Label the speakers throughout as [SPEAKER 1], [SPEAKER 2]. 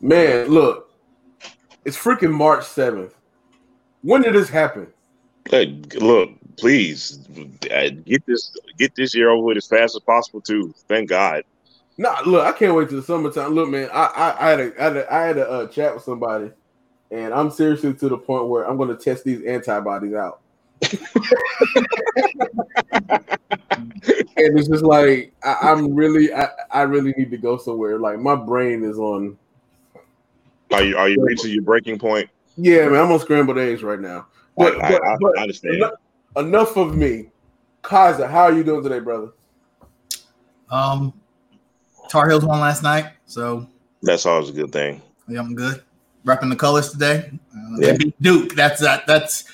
[SPEAKER 1] Man, look, it's freaking March 7th. When did this happen?
[SPEAKER 2] Hey, look, please uh, get this get this year over with as fast as possible too. Thank God.
[SPEAKER 1] Nah, look, I can't wait till the summertime. Look, man, I I, I had a I had a, I had a uh, chat with somebody, and I'm seriously to the point where I'm going to test these antibodies out. and it's just like I, am really I, I really need to go somewhere. Like my brain is on.
[SPEAKER 2] Are you are you reaching your breaking point?
[SPEAKER 1] Yeah, man, I'm on scrambled eggs right now. But,
[SPEAKER 2] I, I,
[SPEAKER 1] but
[SPEAKER 2] I understand.
[SPEAKER 1] Enough, enough of me, Kaza. How are you doing today, brother?
[SPEAKER 3] Um, Tar Heels won last night, so
[SPEAKER 2] that's always a good thing.
[SPEAKER 3] Yeah, I'm good. Repping the colors today. Uh, yeah. Duke. That's that. That's.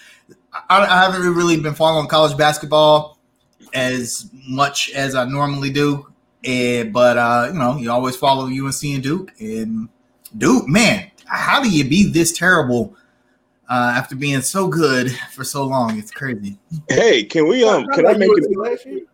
[SPEAKER 3] I, I haven't really been following college basketball as much as I normally do. And, but uh, you know, you always follow UNC and Duke. And Duke, man, how do you be this terrible uh, after being so good for so long? It's crazy.
[SPEAKER 2] Hey, can we um can I make it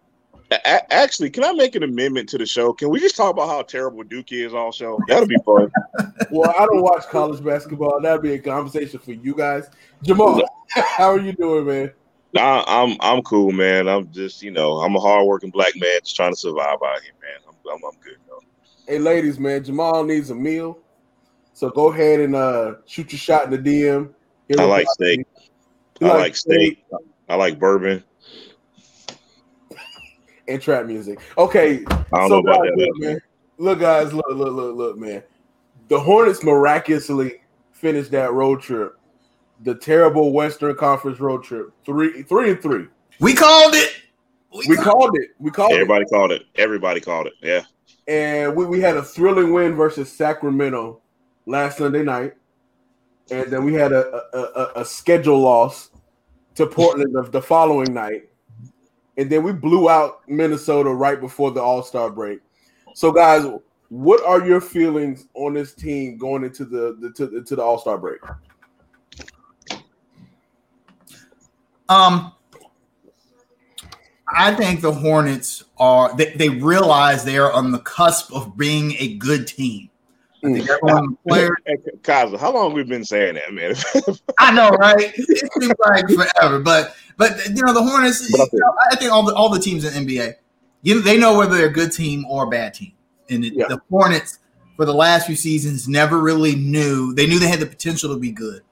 [SPEAKER 2] actually can I make an amendment to the show? Can we just talk about how terrible Duke is all show? That'll be fun.
[SPEAKER 1] well, I don't watch college basketball. That'd be a conversation for you guys. Jamal, how are you doing, man?
[SPEAKER 2] I, I'm I'm cool, man. I'm just you know I'm a hardworking black man just trying to survive out here, man. I'm I'm, I'm good though.
[SPEAKER 1] Hey, ladies, man, Jamal needs a meal, so go ahead and uh, shoot your shot in the DM.
[SPEAKER 2] I like steak. I like, like steak. steak. I like bourbon
[SPEAKER 1] and trap music. Okay,
[SPEAKER 2] I don't so know about guys, that. Look, man.
[SPEAKER 1] Look, guys, look, look, look, look, man. The Hornets miraculously finished that road trip the terrible Western Conference road trip. Three, three and three.
[SPEAKER 3] We called it.
[SPEAKER 1] We, we called, called it. We called
[SPEAKER 2] Everybody
[SPEAKER 1] it.
[SPEAKER 2] Everybody called it. Everybody called it. Yeah.
[SPEAKER 1] And we, we had a thrilling win versus Sacramento last Sunday night. And then we had a, a, a, a schedule loss to Portland the, the following night. And then we blew out Minnesota right before the All Star break. So, guys, what are your feelings on this team going into the, the to, to the All Star break?
[SPEAKER 3] Um, I think the Hornets are they, they realize they are on the cusp of being a good team. I think everyone mm.
[SPEAKER 2] players. Kaza, how long we been saying that, man?
[SPEAKER 3] I know, right? It seems like forever, but but you know the Hornets. You know, I think all the all the teams in NBA, you know, they know whether they're a good team or a bad team, and it, yeah. the Hornets for the last few seasons never really knew. They knew they had the potential to be good,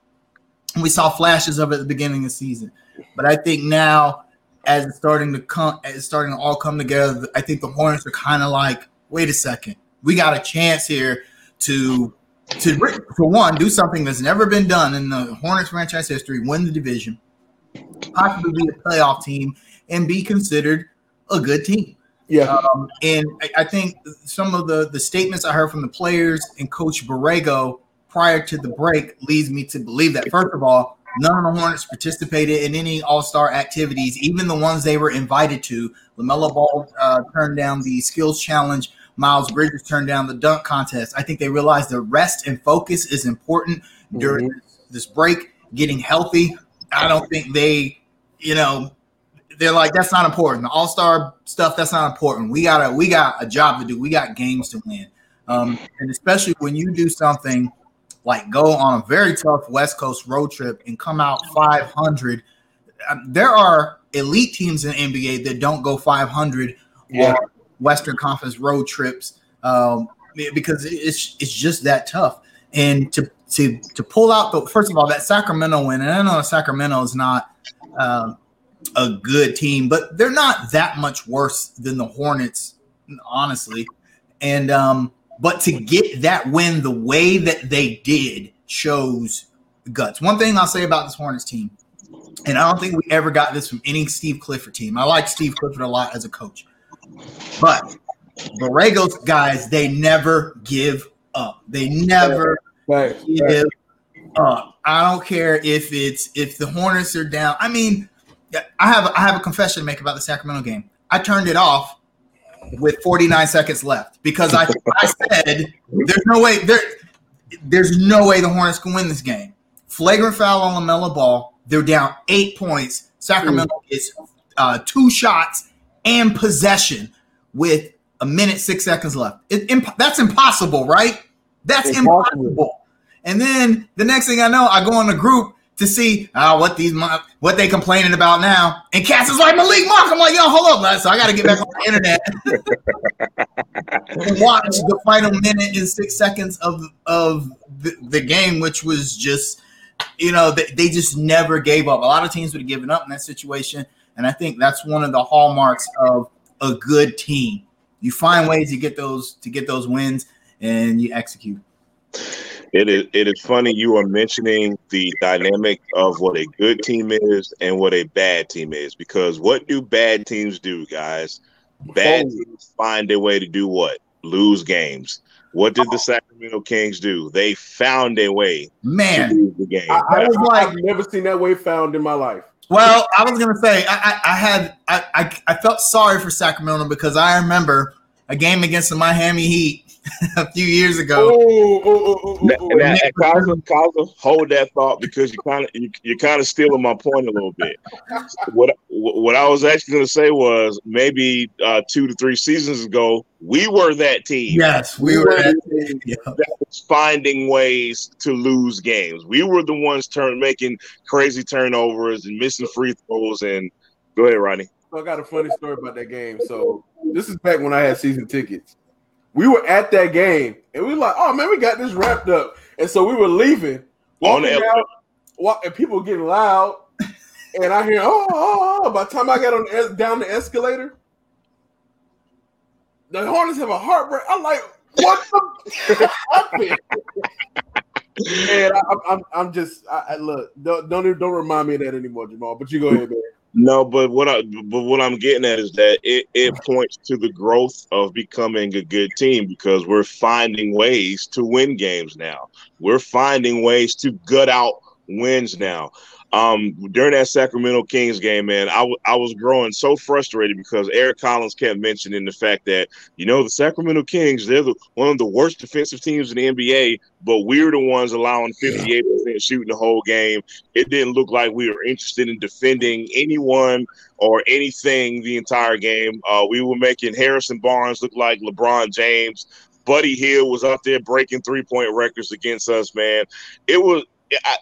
[SPEAKER 3] and we saw flashes of it at the beginning of the season. But I think now, as it's starting to come, as it's starting to all come together, I think the Hornets are kind of like, wait a second, we got a chance here to to for one do something that's never been done in the Hornets franchise history, win the division, possibly be a playoff team, and be considered a good team.
[SPEAKER 1] Yeah,
[SPEAKER 3] um, and I, I, think some of the the statements I heard from the players and Coach Borrego prior to the break leads me to believe that first of all, None of the Hornets participated in any All Star activities, even the ones they were invited to. LaMelo Ball uh, turned down the skills challenge. Miles Bridges turned down the dunk contest. I think they realized the rest and focus is important during mm-hmm. this break. Getting healthy, I don't think they, you know, they're like that's not important. The All Star stuff that's not important. We got a we got a job to do. We got games to win, um, and especially when you do something like go on a very tough West Coast road trip and come out 500. Um, there are elite teams in NBA that don't go 500 yeah. on Western Conference road trips um, because it's it's just that tough. And to to to pull out the first of all that Sacramento win, and I know Sacramento is not uh, a good team, but they're not that much worse than the Hornets, honestly. And um, but to get that win the way that they did shows guts. One thing I'll say about this Hornets team, and I don't think we ever got this from any Steve Clifford team. I like Steve Clifford a lot as a coach, but Borrego's guys, they never give up. They never right, give right. up. I don't care if it's if the Hornets are down. I mean, I have I have a confession to make about the Sacramento game. I turned it off with 49 seconds left because I, I said there's no way there there's no way the Hornets can win this game. Flagrant foul on LaMelo Ball. They're down eight points. Sacramento mm. gets uh, two shots and possession with a minute six seconds left. It, imp- that's impossible, right? That's impossible. impossible. And then the next thing I know, I go in the group to see uh, what these what they complaining about now. And Cass is like Malik Monk. I'm like, yo, hold up, so I got to get back on the internet and watch the final minute and six seconds of of the, the game, which was just, you know, they, they just never gave up. A lot of teams would have given up in that situation, and I think that's one of the hallmarks of a good team. You find ways to get those to get those wins, and you execute.
[SPEAKER 2] It is it is funny you are mentioning the dynamic of what a good team is and what a bad team is because what do bad teams do, guys? Bad teams find a way to do what? Lose games. What did the Sacramento Kings do? They found a way
[SPEAKER 3] Man, to lose the
[SPEAKER 1] game. I, I was like, I've never seen that way found in my life.
[SPEAKER 3] Well, I was gonna say I, I, I had I, I, I felt sorry for Sacramento because I remember a game against the Miami Heat a few years ago.
[SPEAKER 2] Oh, oh, oh, now, Kaza, Kaza, hold that thought because you kind of you, you're kind of stealing my point a little bit. what what I was actually going to say was maybe uh, two to three seasons ago we were that team.
[SPEAKER 3] Yes, we, we were, that team
[SPEAKER 2] yeah. that was finding ways to lose games. We were the ones turn making crazy turnovers and missing free throws. And go ahead, Ronnie.
[SPEAKER 1] I got a funny story about that game. So this is back when I had season tickets we were at that game and we were like, oh man, we got this wrapped up. And so we were leaving, walking out, walk, and people getting loud. And I hear, oh, oh, oh, by the time I got on down the escalator, the Hornets have a heartbreak. I'm like, what the happened? and I, am I'm, I'm just, I, I look, don't, don't don't remind me of that anymore, Jamal. But you go ahead, man.
[SPEAKER 2] No, but what I but what I'm getting at is that it, it points to the growth of becoming a good team because we're finding ways to win games now. We're finding ways to gut out wins now um, during that Sacramento Kings game, man, I, w- I was growing so frustrated because Eric Collins kept mentioning the fact that, you know, the Sacramento Kings, they're the, one of the worst defensive teams in the NBA, but we're the ones allowing 58% shooting the whole game. It didn't look like we were interested in defending anyone or anything the entire game. Uh, we were making Harrison Barnes look like LeBron James. Buddy Hield was up there breaking three point records against us, man. It was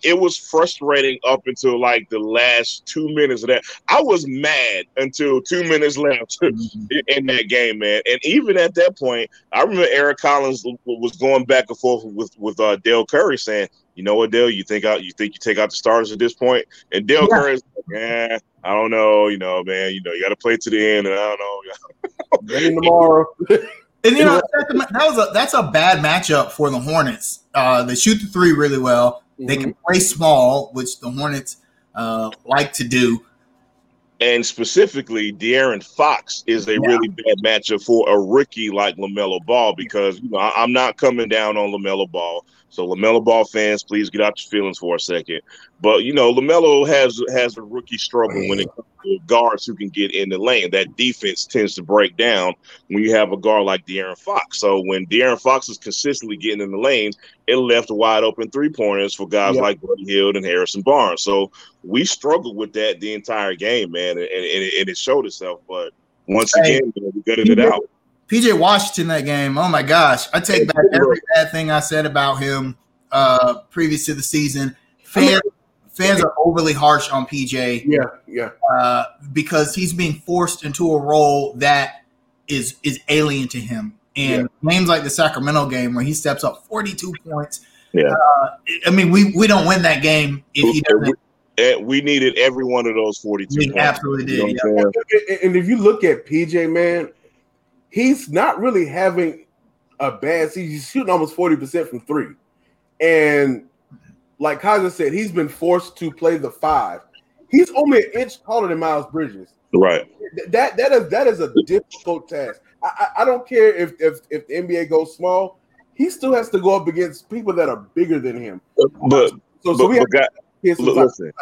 [SPEAKER 2] it was frustrating up until like the last two minutes of that. I was mad until two minutes left in that game, man. And even at that point, I remember Eric Collins was going back and forth with with uh, Dell Curry saying, "You know what, Dell? You think out? You think you take out the stars at this point?" And Dell yeah. Curry's like, "Yeah, I don't know. You know, man. You know, you got to play to the end, and I don't know.
[SPEAKER 1] Ready tomorrow."
[SPEAKER 3] And you know that was a that's a bad matchup for the Hornets. Uh, they shoot the three really well. Mm-hmm. They can mm-hmm. play small, which the Hornets uh, like to do.
[SPEAKER 2] And specifically, De'Aaron Fox is a yeah. really bad matchup for a rookie like LaMelo Ball because you know I'm not coming down on LaMelo Ball. So LaMelo Ball fans, please get out your feelings for a second. But you know, LaMelo has has a rookie struggle when it comes to guards who can get in the lane. That defense tends to break down when you have a guard like De'Aaron Fox. So when De'Aaron Fox is consistently getting in the lane, it left wide open three pointers for guys yep. like Buddy Hield and Harrison Barnes. So we struggled with that the entire game, man, and, and, and it showed itself. But once hey, again, we gutted it out.
[SPEAKER 3] PJ Washington that game. Oh my gosh. I take back every bad thing I said about him uh previous to the season. Fans fans are overly harsh on PJ.
[SPEAKER 1] Yeah, yeah.
[SPEAKER 3] Uh, because he's being forced into a role that is is alien to him. And yeah. games like the Sacramento game where he steps up 42 points.
[SPEAKER 2] Yeah. Uh,
[SPEAKER 3] I mean, we we don't win that game if he doesn't.
[SPEAKER 2] We needed every one of those 42. We
[SPEAKER 3] points, absolutely did. You
[SPEAKER 1] know yeah. And if you look at PJ, man, he's not really having a bad season. He's shooting almost 40% from three. And like Kaza said, he's been forced to play the five. He's only an inch taller than Miles Bridges.
[SPEAKER 2] Right.
[SPEAKER 1] That that is that is a difficult task. I, I, don't care if, if if the NBA goes small, he still has to go up against people that are bigger than him.
[SPEAKER 2] But so, so but, we have but God, listen,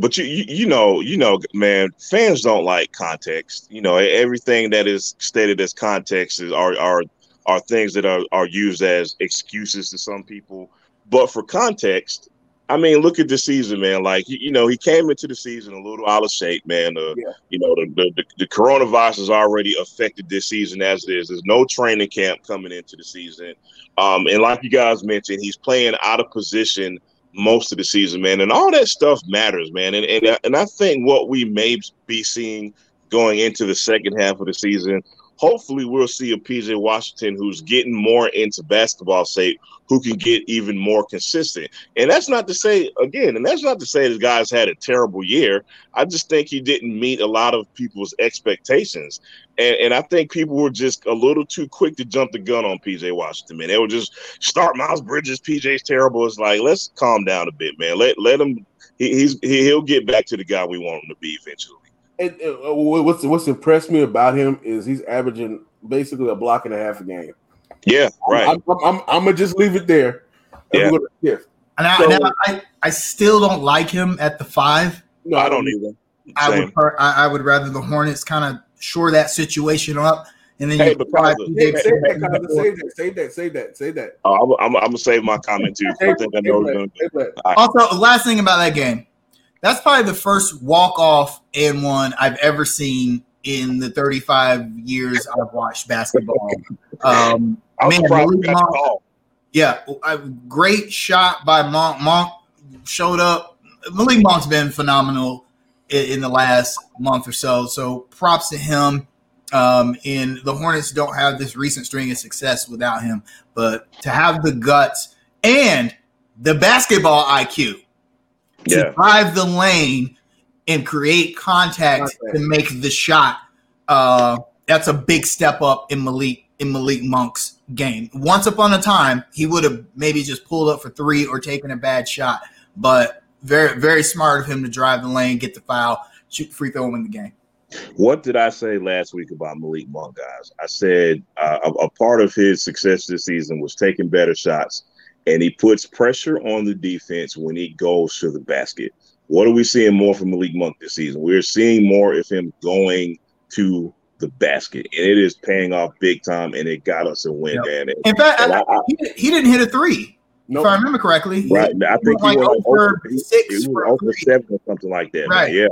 [SPEAKER 2] but you, you, you know you know man fans don't like context you know everything that is stated as context is are are are things that are are used as excuses to some people but for context I mean, look at the season, man. Like you know, he came into the season a little out of shape, man. Uh, yeah. You know, the, the the coronavirus has already affected this season as it is. There's no training camp coming into the season, um, and like you guys mentioned, he's playing out of position most of the season, man. And all that stuff matters, man. And and and I think what we may be seeing going into the second half of the season hopefully we'll see a PJ Washington who's getting more into basketball shape, who can get even more consistent. And that's not to say again, and that's not to say the guy's had a terrible year. I just think he didn't meet a lot of people's expectations. And, and I think people were just a little too quick to jump the gun on PJ Washington, man. They would just start Miles Bridges, PJ's terrible. It's like, let's calm down a bit, man. Let let him he, he's he, he'll get back to the guy we want him to be eventually
[SPEAKER 1] and, uh, what's what's impressed me about him is he's averaging basically a block and a half a game.
[SPEAKER 2] Yeah, right.
[SPEAKER 1] I'm, I'm, I'm, I'm gonna just leave it there.
[SPEAKER 2] Yeah.
[SPEAKER 3] yeah. And, I, so, and I, I still don't like him at the five.
[SPEAKER 2] No, I don't either.
[SPEAKER 3] I would I, I would rather the Hornets kind of shore that situation up. And then hey, you
[SPEAKER 1] say, say, that, say that, say that, say that, say that.
[SPEAKER 2] Oh, I'm, I'm, I'm, gonna save my comment too. I think I know.
[SPEAKER 3] Also, last thing about that game, that's probably the first walk off and one I've ever seen in the 35 years I've watched basketball. Um, man, Monk, yeah, a great shot by Monk. Monk showed up. Malik Monk's been phenomenal in, in, the last month or so. So props to him. Um, and the Hornets don't have this recent string of success without him, but to have the guts and the basketball IQ to yeah. drive the lane and create contact to make the shot. Uh, that's a big step up in Malik in Malik Monk's game. Once upon a time, he would have maybe just pulled up for three or taken a bad shot, but very very smart of him to drive the lane, get the foul, shoot free throw, win the game.
[SPEAKER 2] What did I say last week about Malik Monk, guys? I said uh, a, a part of his success this season was taking better shots and he puts pressure on the defense when he goes to the basket. What are we seeing more from Malik Monk this season? We're seeing more of him going to the basket, and it is paying off big time, and it got us a win, yep. man.
[SPEAKER 3] In fact, I, I, he, he, didn't hit a three. Nope. If I remember correctly,
[SPEAKER 2] right? I think he, like went over six, he, went over seven or something like that. Right? Man. Yeah,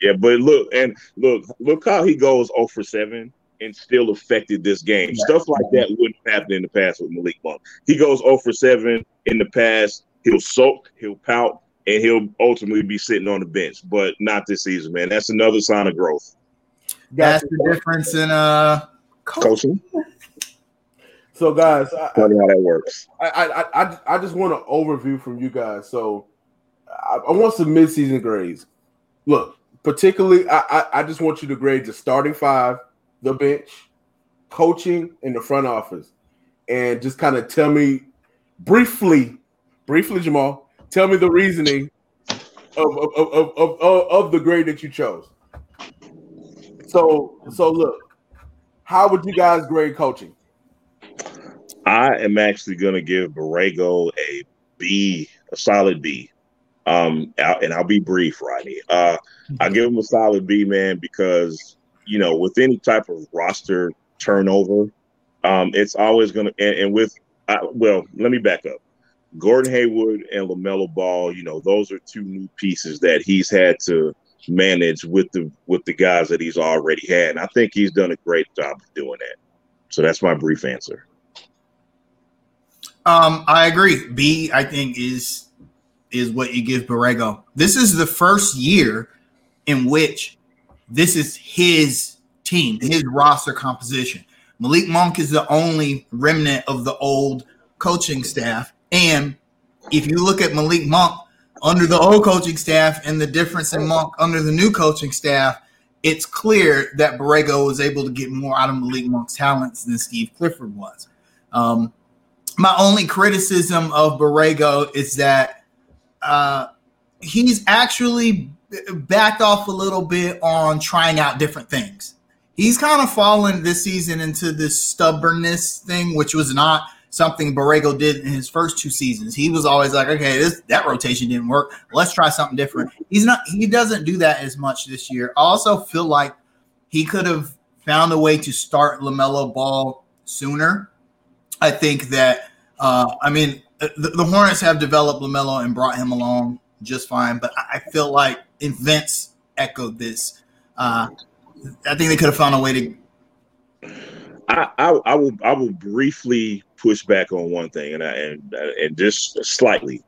[SPEAKER 2] yeah. But look, and look, look how he goes over seven and still affected this game. Right. Stuff like that wouldn't happen in the past with Malik Monk. He goes 0 for 7 in the past. He'll soak, he'll pout, and he'll ultimately be sitting on the bench, but not this season, man. That's another sign of growth.
[SPEAKER 3] That's the difference in uh
[SPEAKER 2] coaching.
[SPEAKER 1] So, guys,
[SPEAKER 2] funny how that works.
[SPEAKER 1] I I I, I just want an overview from you guys. So, I, I want some midseason grades. Look, particularly, I, I I just want you to grade the starting five the bench, coaching in the front office, and just kind of tell me briefly, briefly, Jamal, tell me the reasoning of of, of, of, of, the grade that you chose. So so look, how would you guys grade coaching?
[SPEAKER 2] I am actually going to give Borrego a B, a solid B. Um, and I'll be brief, Rodney. Uh, I'll give him a solid B, man, because you know, with any type of roster turnover, um, it's always going to, and, and, with, uh, well, let me back up. Gordon Hayward and LaMelo Ball, you know, those are two new pieces that he's had to manage with the with the guys that he's already had. And I think he's done a great job of doing that. So that's my brief answer.
[SPEAKER 3] Um, I agree. B, I think is is what you give Borrego. This is the first year in which this is his team, his roster composition. Malik Monk is the only remnant of the old coaching staff. And if you look at Malik Monk under the old coaching staff and the difference in Monk under the new coaching staff, it's clear that Borrego was able to get more out of Malik Monk's talents than Steve Clifford was. Um, my only criticism of Borrego is that uh, he's actually backed off a little bit on trying out different things. He's kind of fallen this season into this stubbornness thing, which was not something Borrego did in his first two seasons. He was always like, okay, this that rotation didn't work. Let's try something different. He's not he doesn't do that as much this year. I also feel like he could have found a way to start LaMelo Ball sooner. I think that uh, I mean the, the Hornets have developed LaMelo and brought him along just fine, but I feel like Vince echoed this, uh, I think they could have found a way to.
[SPEAKER 2] I, I, I will I will briefly push back on one thing, and I, and and just slightly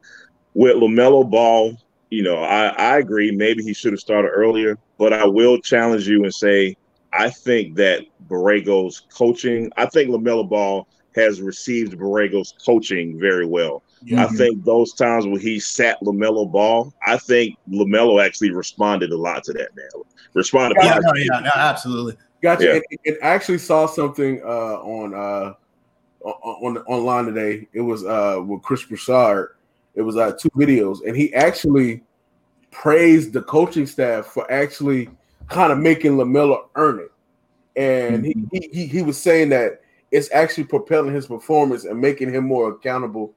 [SPEAKER 2] with LaMelo Ball. You know, I, I agree. Maybe he should have started earlier, but I will challenge you and say I think that Borrego's coaching. I think LaMelo Ball has received Borrego's coaching very well. I think those times when he sat LaMelo Ball, I think LaMelo actually responded a lot to that. Man, responded.
[SPEAKER 3] Yeah, no, yeah, no, absolutely.
[SPEAKER 1] Gotcha. Yeah. And, and I actually saw something uh, on uh, on online today. It was uh, with Chris Broussard. It was uh, two videos, and he actually praised the coaching staff for actually kind of making LaMelo earn it. And mm-hmm. he, he he was saying that it's actually propelling his performance and making him more accountable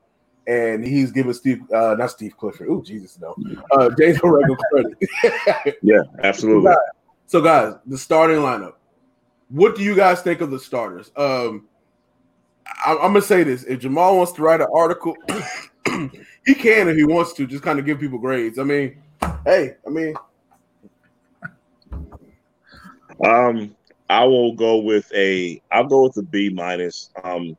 [SPEAKER 1] and he's giving Steve, uh, not Steve Clifford. Oh Jesus, no, uh, James Borrego
[SPEAKER 2] credit. yeah, absolutely.
[SPEAKER 1] So guys, the starting lineup. What do you guys think of the starters? Um, I, am gonna say this: if Jamal wants to write an article, he can if he wants to. Just kind of give people grades. I mean, hey, I mean,
[SPEAKER 2] um, I will go with a. I'll go with a B minus. Um,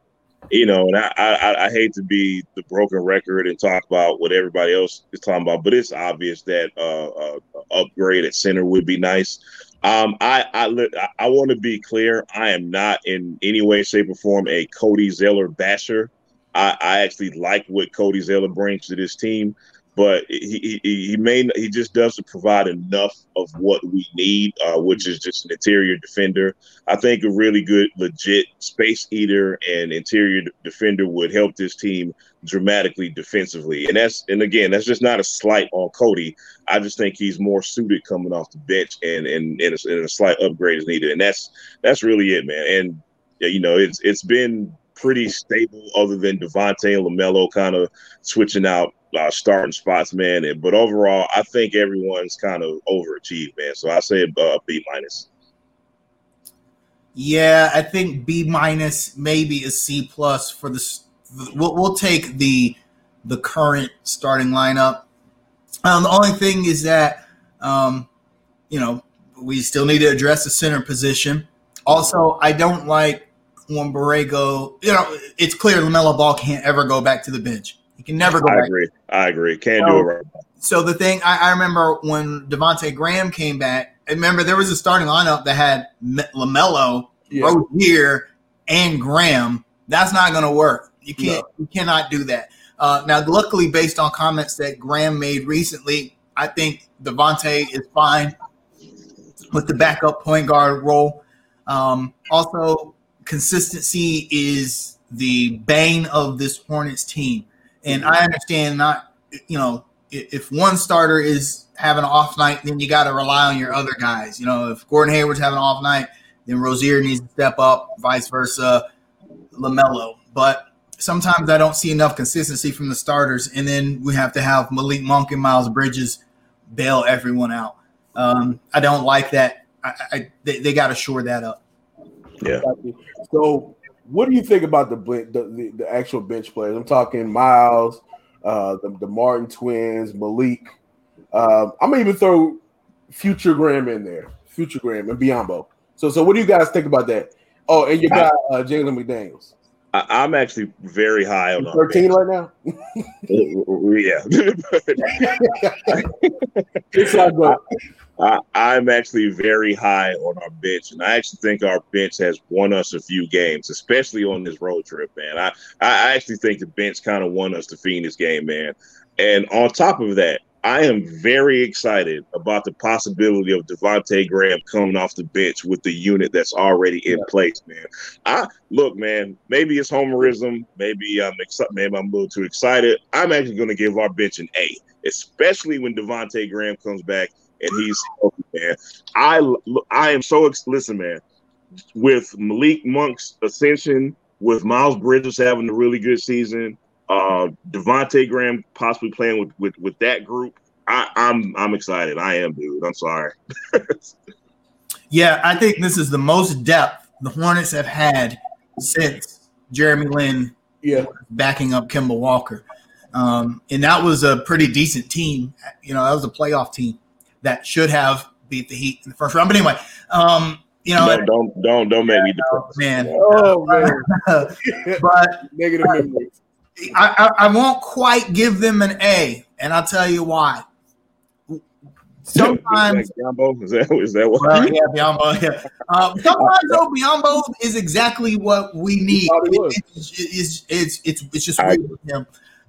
[SPEAKER 2] you know, and I, I, I hate to be the broken record and talk about what everybody else is talking about, but it's obvious that uh, uh upgrade at center would be nice. Um, I I I want to be clear. I am not in any way, shape, or form a Cody Zeller basher. I, I actually like what Cody Zeller brings to this team but he, he, he may he just doesn't provide enough of what we need, uh, which is just an interior defender. I think a really good, legit space eater and interior defender would help this team dramatically defensively. And that's and again, that's just not a slight on Cody. I just think he's more suited coming off the bench, and and and a, and a slight upgrade is needed. And that's that's really it, man. And you know, it's it's been pretty stable other than Devontae and LaMelo kind of switching out uh, starting spots, man. And, but overall, I think everyone's kind of overachieved, man. So I say uh, B minus.
[SPEAKER 3] Yeah, I think B minus, maybe a C plus for this. We'll, we'll take the the current starting lineup. Um, the only thing is that, um, you know, we still need to address the center position. Also, I don't like when Borrego. You know, it's clear Lamelo Ball can't ever go back to the bench. He can never go
[SPEAKER 2] I
[SPEAKER 3] back.
[SPEAKER 2] agree. I agree. Can't so, do it right.
[SPEAKER 3] So the thing I, I remember when Devonte Graham came back. I remember there was a starting lineup that had Lamelo, yeah. Rozier, and Graham. That's not going to work. You can't. No. You cannot do that. Uh, now, luckily, based on comments that Graham made recently, I think Devonte is fine with the backup point guard role. Um, also, consistency is the bane of this Hornets team. And I understand not, you know, if one starter is having an off night, then you got to rely on your other guys. You know, if Gordon Hayward's having an off night, then Rozier needs to step up, vice versa, LaMelo. But sometimes I don't see enough consistency from the starters, and then we have to have Malik Monk and Miles Bridges bail everyone out. Um, I don't like that. I, I they, they got to shore that up.
[SPEAKER 2] Yeah.
[SPEAKER 1] So what do you think about the the, the, the actual bench players? I'm talking Miles, uh, the, the Martin twins, Malik. Uh, I'm gonna even throw Future Graham in there, Future Graham and Biyombo. So, so what do you guys think about that? Oh, and you got uh, Jalen McDaniels.
[SPEAKER 2] I, am actually very high on
[SPEAKER 1] 13 right now.
[SPEAKER 2] yeah, it's not good. I, am actually very high on our bench, and I actually think our bench has won us a few games, especially on this road trip, man. I, I actually think the bench kind of won us the Phoenix game, man. And on top of that, I am very excited about the possibility of Devonte Graham coming off the bench with the unit that's already in yeah. place, man. I look, man. Maybe it's homerism. Maybe I'm excited. Maybe I'm a little too excited. I'm actually going to give our bench an A, especially when Devonte Graham comes back and he's healthy, man. I I am so listen, man. With Malik Monk's ascension, with Miles Bridges having a really good season, uh Devonte Graham possibly playing with with with that group. I, I'm I'm excited. I am, dude. I'm sorry.
[SPEAKER 3] yeah, I think this is the most depth the Hornets have had since Jeremy Lin
[SPEAKER 1] Yeah.
[SPEAKER 3] backing up Kemba Walker. Um, and that was a pretty decent team. You know, that was a playoff team that should have beat the Heat in the first round. But anyway, um, you know,
[SPEAKER 2] don't, don't don't don't make me depressed.
[SPEAKER 3] man.
[SPEAKER 1] Oh man,
[SPEAKER 3] but
[SPEAKER 1] negative memories.
[SPEAKER 3] I, I, I won't quite give them an A, and I'll tell you why. Sometimes,
[SPEAKER 2] Like Jumbo? Is that is that what?
[SPEAKER 3] well, yeah, Biyombo, yeah. Uh, sometimes though, Biyombo is exactly what we need.
[SPEAKER 1] Thought he was.
[SPEAKER 3] It- it's, it's, it's, it's, it's just weird with him.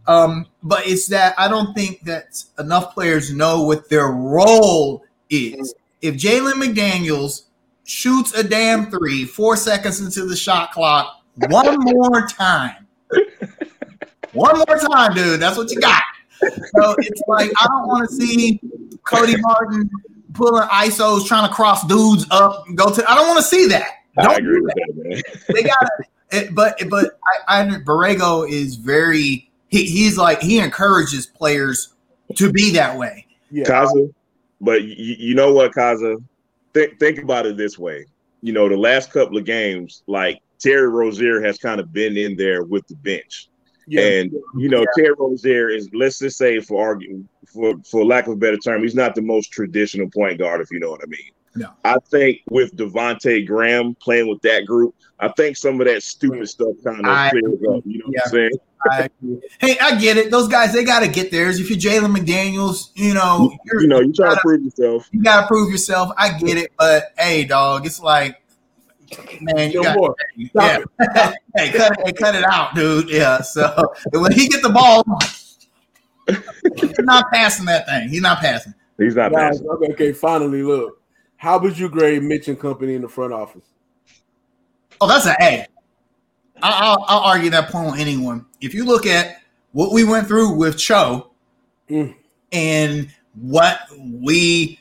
[SPEAKER 3] Um, but it's that I don't think that enough players know what their role is. If Jalen McDaniels shoots a damn three four seconds into the shot clock one more time, one more time, dude, that's what you got. So it's like I don't want to see Cody Martin pulling ISOs trying to cross dudes up and go to. I don't want to see that.
[SPEAKER 2] I
[SPEAKER 3] Don't
[SPEAKER 2] agree
[SPEAKER 3] do
[SPEAKER 2] with
[SPEAKER 3] that.
[SPEAKER 2] that, man.
[SPEAKER 3] They got it, but but I, I Borrego is very. He, he's like he encourages players to be that way.
[SPEAKER 1] Yeah,
[SPEAKER 2] Kaza, but you, you know what, Kaza? Think think about it this way. You know, the last couple of games, like Terry Rozier has kind of been in there with the bench.
[SPEAKER 1] yeah.
[SPEAKER 2] And you know, Terry Rozier is let's just say for arguing for for lack of a better term, he's not the most traditional point guard, if you know what I mean.
[SPEAKER 3] No.
[SPEAKER 2] I think with Devonte Graham playing with that group, I think some of that stupid stuff kind
[SPEAKER 3] I
[SPEAKER 2] of clears up. You know
[SPEAKER 3] Yeah.
[SPEAKER 2] what I'm saying?
[SPEAKER 3] I hey, I get it. Those guys they got to get theirs. If you're Jalen McDaniels, you know you're,
[SPEAKER 2] You know, you try to
[SPEAKER 3] gotta-
[SPEAKER 2] prove yourself.
[SPEAKER 3] you got to prove yourself. I get it, but hey, dog, it's like, man, you
[SPEAKER 1] No
[SPEAKER 3] got
[SPEAKER 1] more.
[SPEAKER 3] yeah. Hey, cut it, hey, cut it out, dude. Yeah. So when he get the ball, he's not passing that thing. He's not passing.
[SPEAKER 2] He's not
[SPEAKER 1] Guys,
[SPEAKER 2] passing.
[SPEAKER 1] okay, okay, finally, look. How would you grade Mitch and company in the front office?
[SPEAKER 3] Oh, that's an A. I, I'll, I'll argue that point with anyone. If you look at what we went through with Cho
[SPEAKER 1] Mm.
[SPEAKER 3] and what we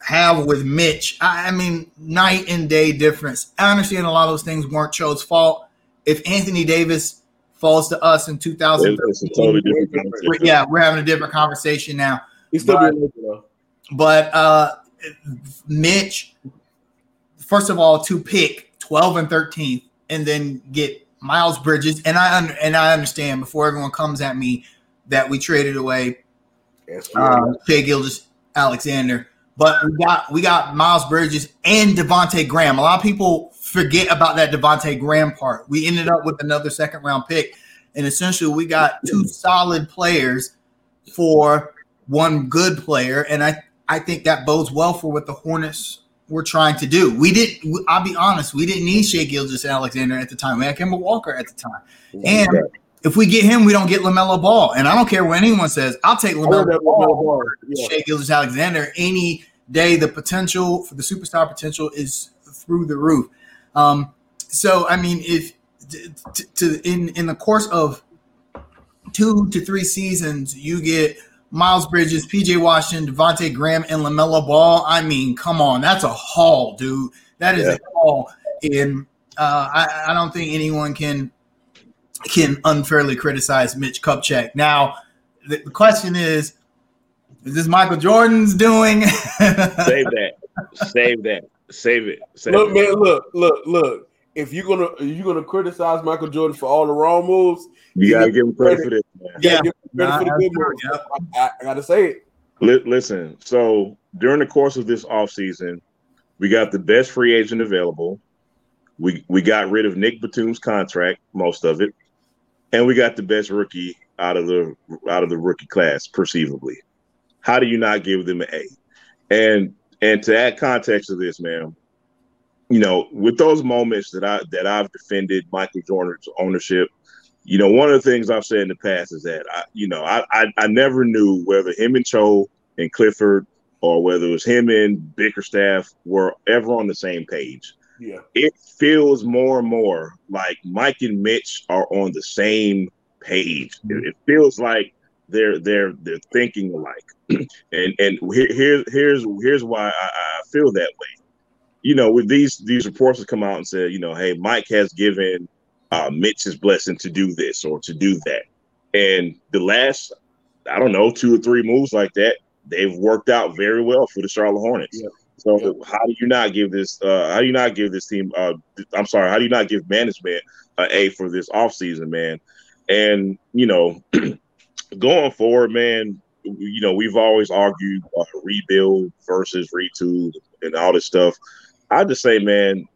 [SPEAKER 3] have with Mitch, I, I mean, night and day difference. I understand a lot of those things weren't Cho's fault. If Anthony Davis falls to us in
[SPEAKER 2] It's,
[SPEAKER 3] 2000,
[SPEAKER 2] totally
[SPEAKER 3] yeah, we're having a different conversation now.
[SPEAKER 1] He's still
[SPEAKER 3] But-
[SPEAKER 1] being local though.
[SPEAKER 3] But uh Mitch, first of all, to pick 12 and 13th and then get Miles Bridges. And I under, and I understand before everyone comes at me that we traded away
[SPEAKER 1] Yes,
[SPEAKER 3] uh, Shea Gilgis Alexander. But we got we got Miles Bridges and Devonte Graham. A lot of people forget about that Devonte Graham part. We ended up with another second round pick, and essentially we got two solid players for one good player, and I I think that bodes well for what the Hornets were trying to do. We didn't. I'll be honest, we didn't need Shai Gilgeous-Alexander at the time. We had Kemba Walker at the time, and if we get him, we don't get Lamelo Ball. And I don't care what anyone says. I'll take
[SPEAKER 1] that
[SPEAKER 3] Lamelo Ball.
[SPEAKER 1] Yeah.
[SPEAKER 3] Shai Gilgeous-Alexander any day. The potential for the superstar potential is through the roof. Um, so I mean, if t- t- to in in the course of two to three seasons, you get Miles Bridges, PJ Washington, Devontae Graham, and Lamelo Ball. I mean, come on, that's a haul, dude. That is
[SPEAKER 2] Yeah.
[SPEAKER 3] a haul, and uh, I, I don't think anyone can can unfairly criticize Mitch Kupchak. Now, the, the question is. Is this Michael Jordan's doing?
[SPEAKER 2] Save that. Save that. Save it. Save
[SPEAKER 1] Look,
[SPEAKER 2] it.
[SPEAKER 1] man, look, look, look. If you're gonna if you're gonna criticize Michael Jordan for all the wrong moves,
[SPEAKER 2] You gotta give him credit for this, man.
[SPEAKER 1] you
[SPEAKER 3] Yeah.
[SPEAKER 1] give him credit for the good
[SPEAKER 3] that's
[SPEAKER 1] moves.
[SPEAKER 3] true,
[SPEAKER 1] I, I, I gotta say it.
[SPEAKER 2] Li- listen, so during the course of this offseason, we got the best free agent available. We we got rid of Nick Batum's contract, most of it, and we got the best rookie out of the out of the rookie class, perceivably. How do you not give them an A? And and to add context to this, man, you know, with those moments that I that I've defended Michael Jordan's ownership, you know, one of the things I've said in the past is that I, you know, I I, I never knew whether him and Cho and Clifford or whether it was him and Bickerstaff were ever on the same page.
[SPEAKER 1] Yeah.
[SPEAKER 2] It feels more and more like Mike and Mitch are on the same page. It, mm-hmm. it feels like they're they're they're thinking alike. and and here, here's here's here's why I, I feel that way. You know, with these these reports have come out and said, you know, hey, Mike has given uh, Mitch his blessing to do this or to do that, and the last I don't know two or three moves like that they've worked out very well for the Charlotte Hornets.
[SPEAKER 1] Yep.
[SPEAKER 2] So
[SPEAKER 1] Yep.
[SPEAKER 2] how do you not give this? Uh, how do you not give this team? Uh, I'm sorry. How do you not give management an A for this offseason, man? And you know, going forward, man, you know, we've always argued uh, rebuild versus retool and all this stuff. I just say, man,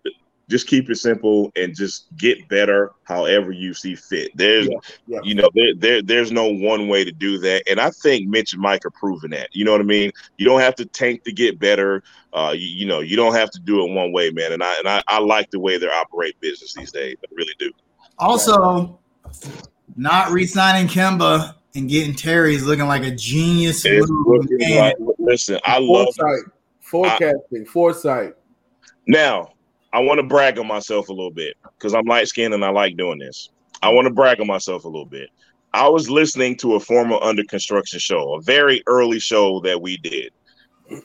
[SPEAKER 2] just keep it simple and just get better however you see fit. There's, yeah, yeah. you know, there, there, there's no one way to do that. And I think Mitch and Mike are proving that. You know what I mean? You don't have to tank to get better. Uh, you, you know, you don't have to do it one way, man. And I and I, I like the way they operate business these days. I really do.
[SPEAKER 3] Also, not re-signing Kemba and getting Terry is looking like a genius move.
[SPEAKER 2] Like, listen, I
[SPEAKER 1] foresight,
[SPEAKER 2] love
[SPEAKER 1] forecasting, I, foresight.
[SPEAKER 2] Now, I want to brag on myself a little bit because I'm light skinned and I like doing this. I want to brag on myself a little bit. I was listening to a former under construction show, a very early show that we did.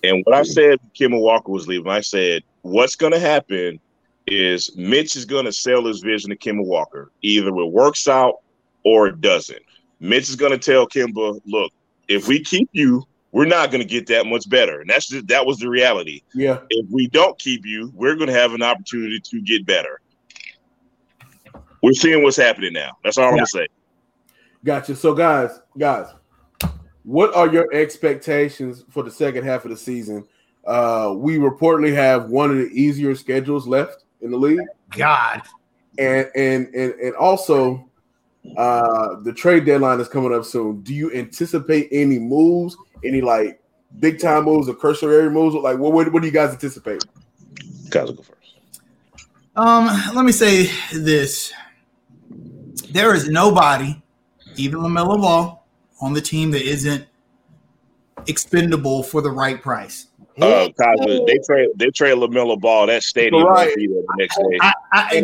[SPEAKER 2] And what I said, Kemba Walker was leaving, I said, what's going to happen is Mitch is going to sell his vision to Kemba Walker. Either it works out or it doesn't. Mitch is going to tell Kemba, look, if we keep you, we're not going to get that much better. And that's just, that was the reality.
[SPEAKER 1] Yeah.
[SPEAKER 2] If we don't keep you, we're going to have an opportunity to get better. We're seeing what's happening now. That's all yeah. I'm going to say.
[SPEAKER 1] Gotcha. So, guys, guys, what are your expectations for the second half of the season? Uh, we reportedly have one of the easier schedules left in the league.
[SPEAKER 3] God.
[SPEAKER 1] And and and and also uh the trade deadline is coming up soon. Do you anticipate any moves, any like big time moves or cursory moves? Like what what, what do you guys anticipate?
[SPEAKER 2] Guys will go first.
[SPEAKER 3] Um, let me say this. There is nobody, even LaMelo Ball, on the team that isn't expendable for the right price.
[SPEAKER 2] Uh, Cosmo, they trade they trade Lamelo Ball. That stadium right. might be there the next day. I, I,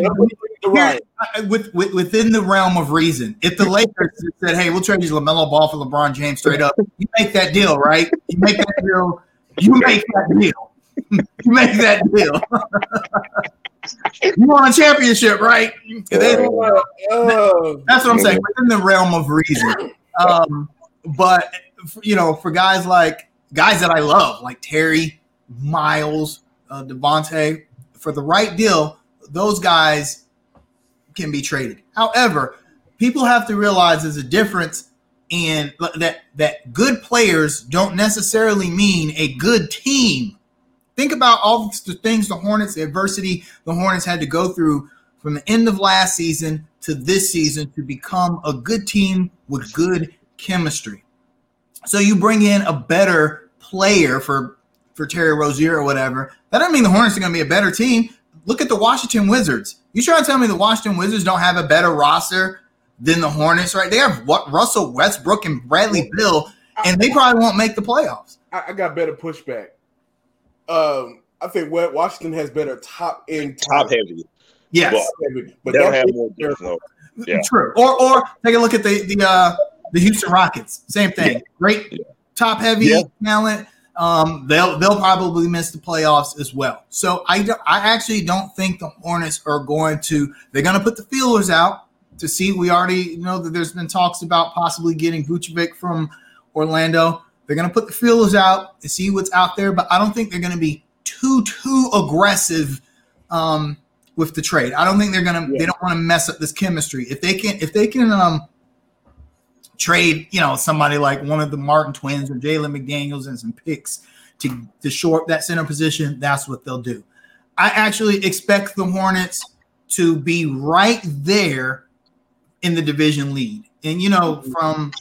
[SPEAKER 3] right. with, with, within the realm of reason, if the Lakers said, "Hey, we'll trade you Lamelo Ball for LeBron James straight up," you make that deal, right? You make that deal. You make that deal. you make that deal. you want a championship, right? Uh, uh, that's what I'm saying. Within the realm of reason. Um, but you know, for guys like guys that I love, like Terry, Miles, uh, Devontae, for the right deal, those guys can be traded. However, people have to realize there's a difference in that that good players don't necessarily mean a good team. Think about all the things the Hornets, the adversity the Hornets had to go through from the end of last season to this season to become a good team with good chemistry. So you bring in a better player for for Terry Rozier or whatever. That doesn't mean the Hornets are going to be a better team. Look at the Washington Wizards. You trying to tell me the Washington Wizards don't have a better roster than the Hornets, right? They have what Russell Westbrook and Bradley Beal, and they probably won't make the playoffs.
[SPEAKER 1] I, I got better pushback. Um, I think Washington has better top end,
[SPEAKER 2] top heavy.
[SPEAKER 3] Yes,
[SPEAKER 2] heavy, but they don't have more depth, though.
[SPEAKER 3] Yeah. True. Or or take a look at the the uh, the Houston Rockets. Same thing. Yeah. Great yeah. Top heavy yeah. talent. Um, they'll they'll probably miss the playoffs as well. So I I actually don't think the Hornets are going to. They're going to put the feelers out to see. We already know that there's been talks about possibly getting Vucevic from Orlando. They're going to put the feelers out and see what's out there, but I don't think they're going to be too too aggressive um, with the trade. I don't think they're going to. Yeah. They don't want to mess up this chemistry. If they can, if they can um, trade, you know, somebody like one of the Martin twins or Jalen McDaniels and some picks to, to shore up that center position, that's what they'll do. I actually expect the Hornets to be right there in the division lead. And you know, from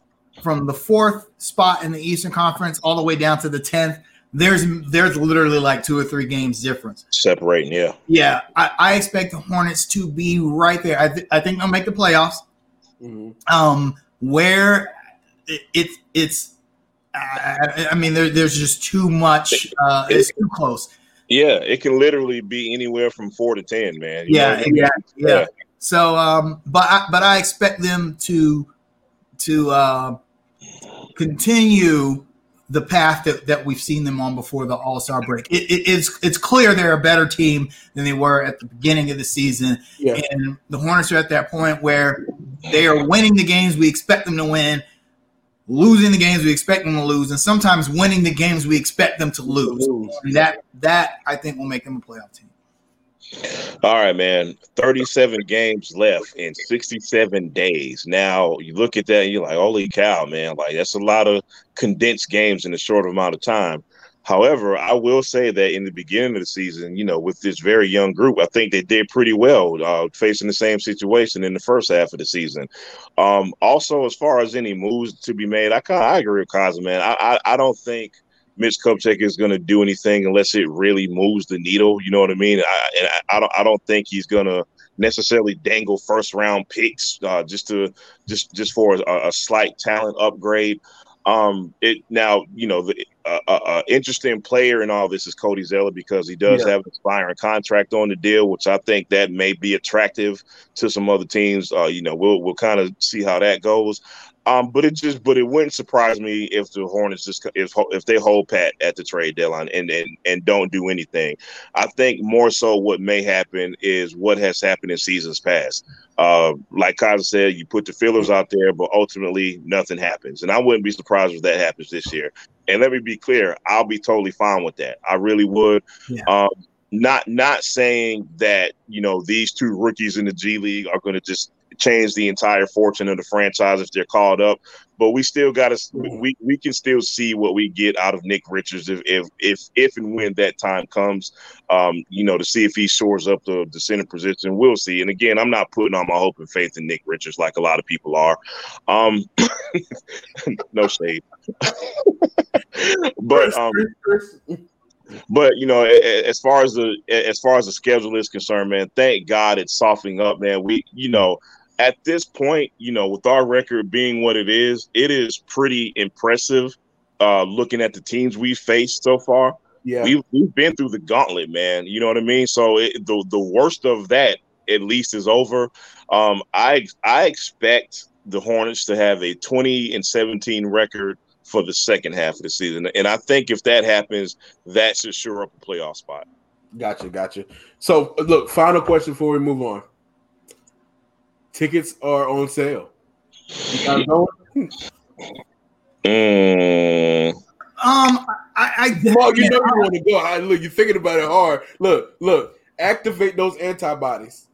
[SPEAKER 3] from the fourth spot in the Eastern Conference all the way down to the tenth, there's there's literally like two or three games difference
[SPEAKER 2] separating. Yeah,
[SPEAKER 3] yeah. I, I expect the Hornets to be right there. I, th- I think they'll make the playoffs. Mm-hmm. Um, where it, it it's I, I mean there, there's just too much uh, it's too close.
[SPEAKER 2] Yeah, it can literally be anywhere from four to ten, man.
[SPEAKER 3] You yeah, yeah, yeah, yeah. So, um, but I, but I expect them to to uh, continue the path that, that we've seen them on before the All Star break. It, it, it's it's clear they're a better team than they were at the beginning of the season, yeah. and the Hornets are at that point where they are winning the games we expect them to win, losing the games we expect them to lose, and sometimes winning the games we expect them to lose. lose. That that I think will make them a playoff team.
[SPEAKER 2] All right, man. 37 games left in 67 days. Now you look at that and you're like, holy cow, man. Like that's a lot of condensed games in a short amount of time. However, I will say that in the beginning of the season, you know, with this very young group, I think they did pretty well uh, facing the same situation in the first half of the season. Um, also, as far as any moves to be made, I kind I agree with Kaza, man. I, I, I don't think – Mitch Kupchak is going to do anything unless it really moves the needle. You know what I mean? I, and I, I don't I don't think he's going to necessarily dangle first round picks uh, just to just just for a, a slight talent upgrade. Um, it now you know the uh, uh, interesting player in all this is Cody Zeller because he does yeah. have an expiring contract on the deal, which I think that may be attractive to some other teams. Uh, you know, we'll we'll kind of see how that goes. Um, but it just, but it wouldn't surprise me if the Hornets just if if they hold pat at the trade deadline and and and don't do anything. I think more so what may happen is what has happened in seasons past. Uh, like Kyle said, you put the fillers out there, but ultimately nothing happens, and I wouldn't be surprised if that happens this year. And let me be clear, I'll be totally fine with that. I really would. Yeah. Um, not not saying that you know these two rookies in the G League are going to just change the entire fortune of the franchise if they're called up. But we still got to we, we can still see what we get out of Nick Richards if if if, if and when that time comes. Um, you know, to see if he shores up the, the center position. We'll see. And again, I'm not putting all my hope and faith in Nick Richards like a lot of people are. Um, no shade. but um but you know, as far as the as far as the schedule is concerned, man, thank God it's softening up, man. We, you know, at this point, you know, with our record being what it is, it is pretty impressive. Uh, looking at the teams we faced so far, yeah, we've, we've been through the gauntlet, man. You know what I mean? So it, the the worst of that at least is over. Um, I I expect the Hornets to have a 20 and 17 record for the second half of the season. And I think if that happens, that should sure up a playoff spot.
[SPEAKER 1] Gotcha, gotcha. So look, final question before we move on. Tickets are on sale.
[SPEAKER 3] mm. Um, I, I
[SPEAKER 1] well, you know you want to go. I, look, you're thinking about it hard. Look, look, activate those antibodies.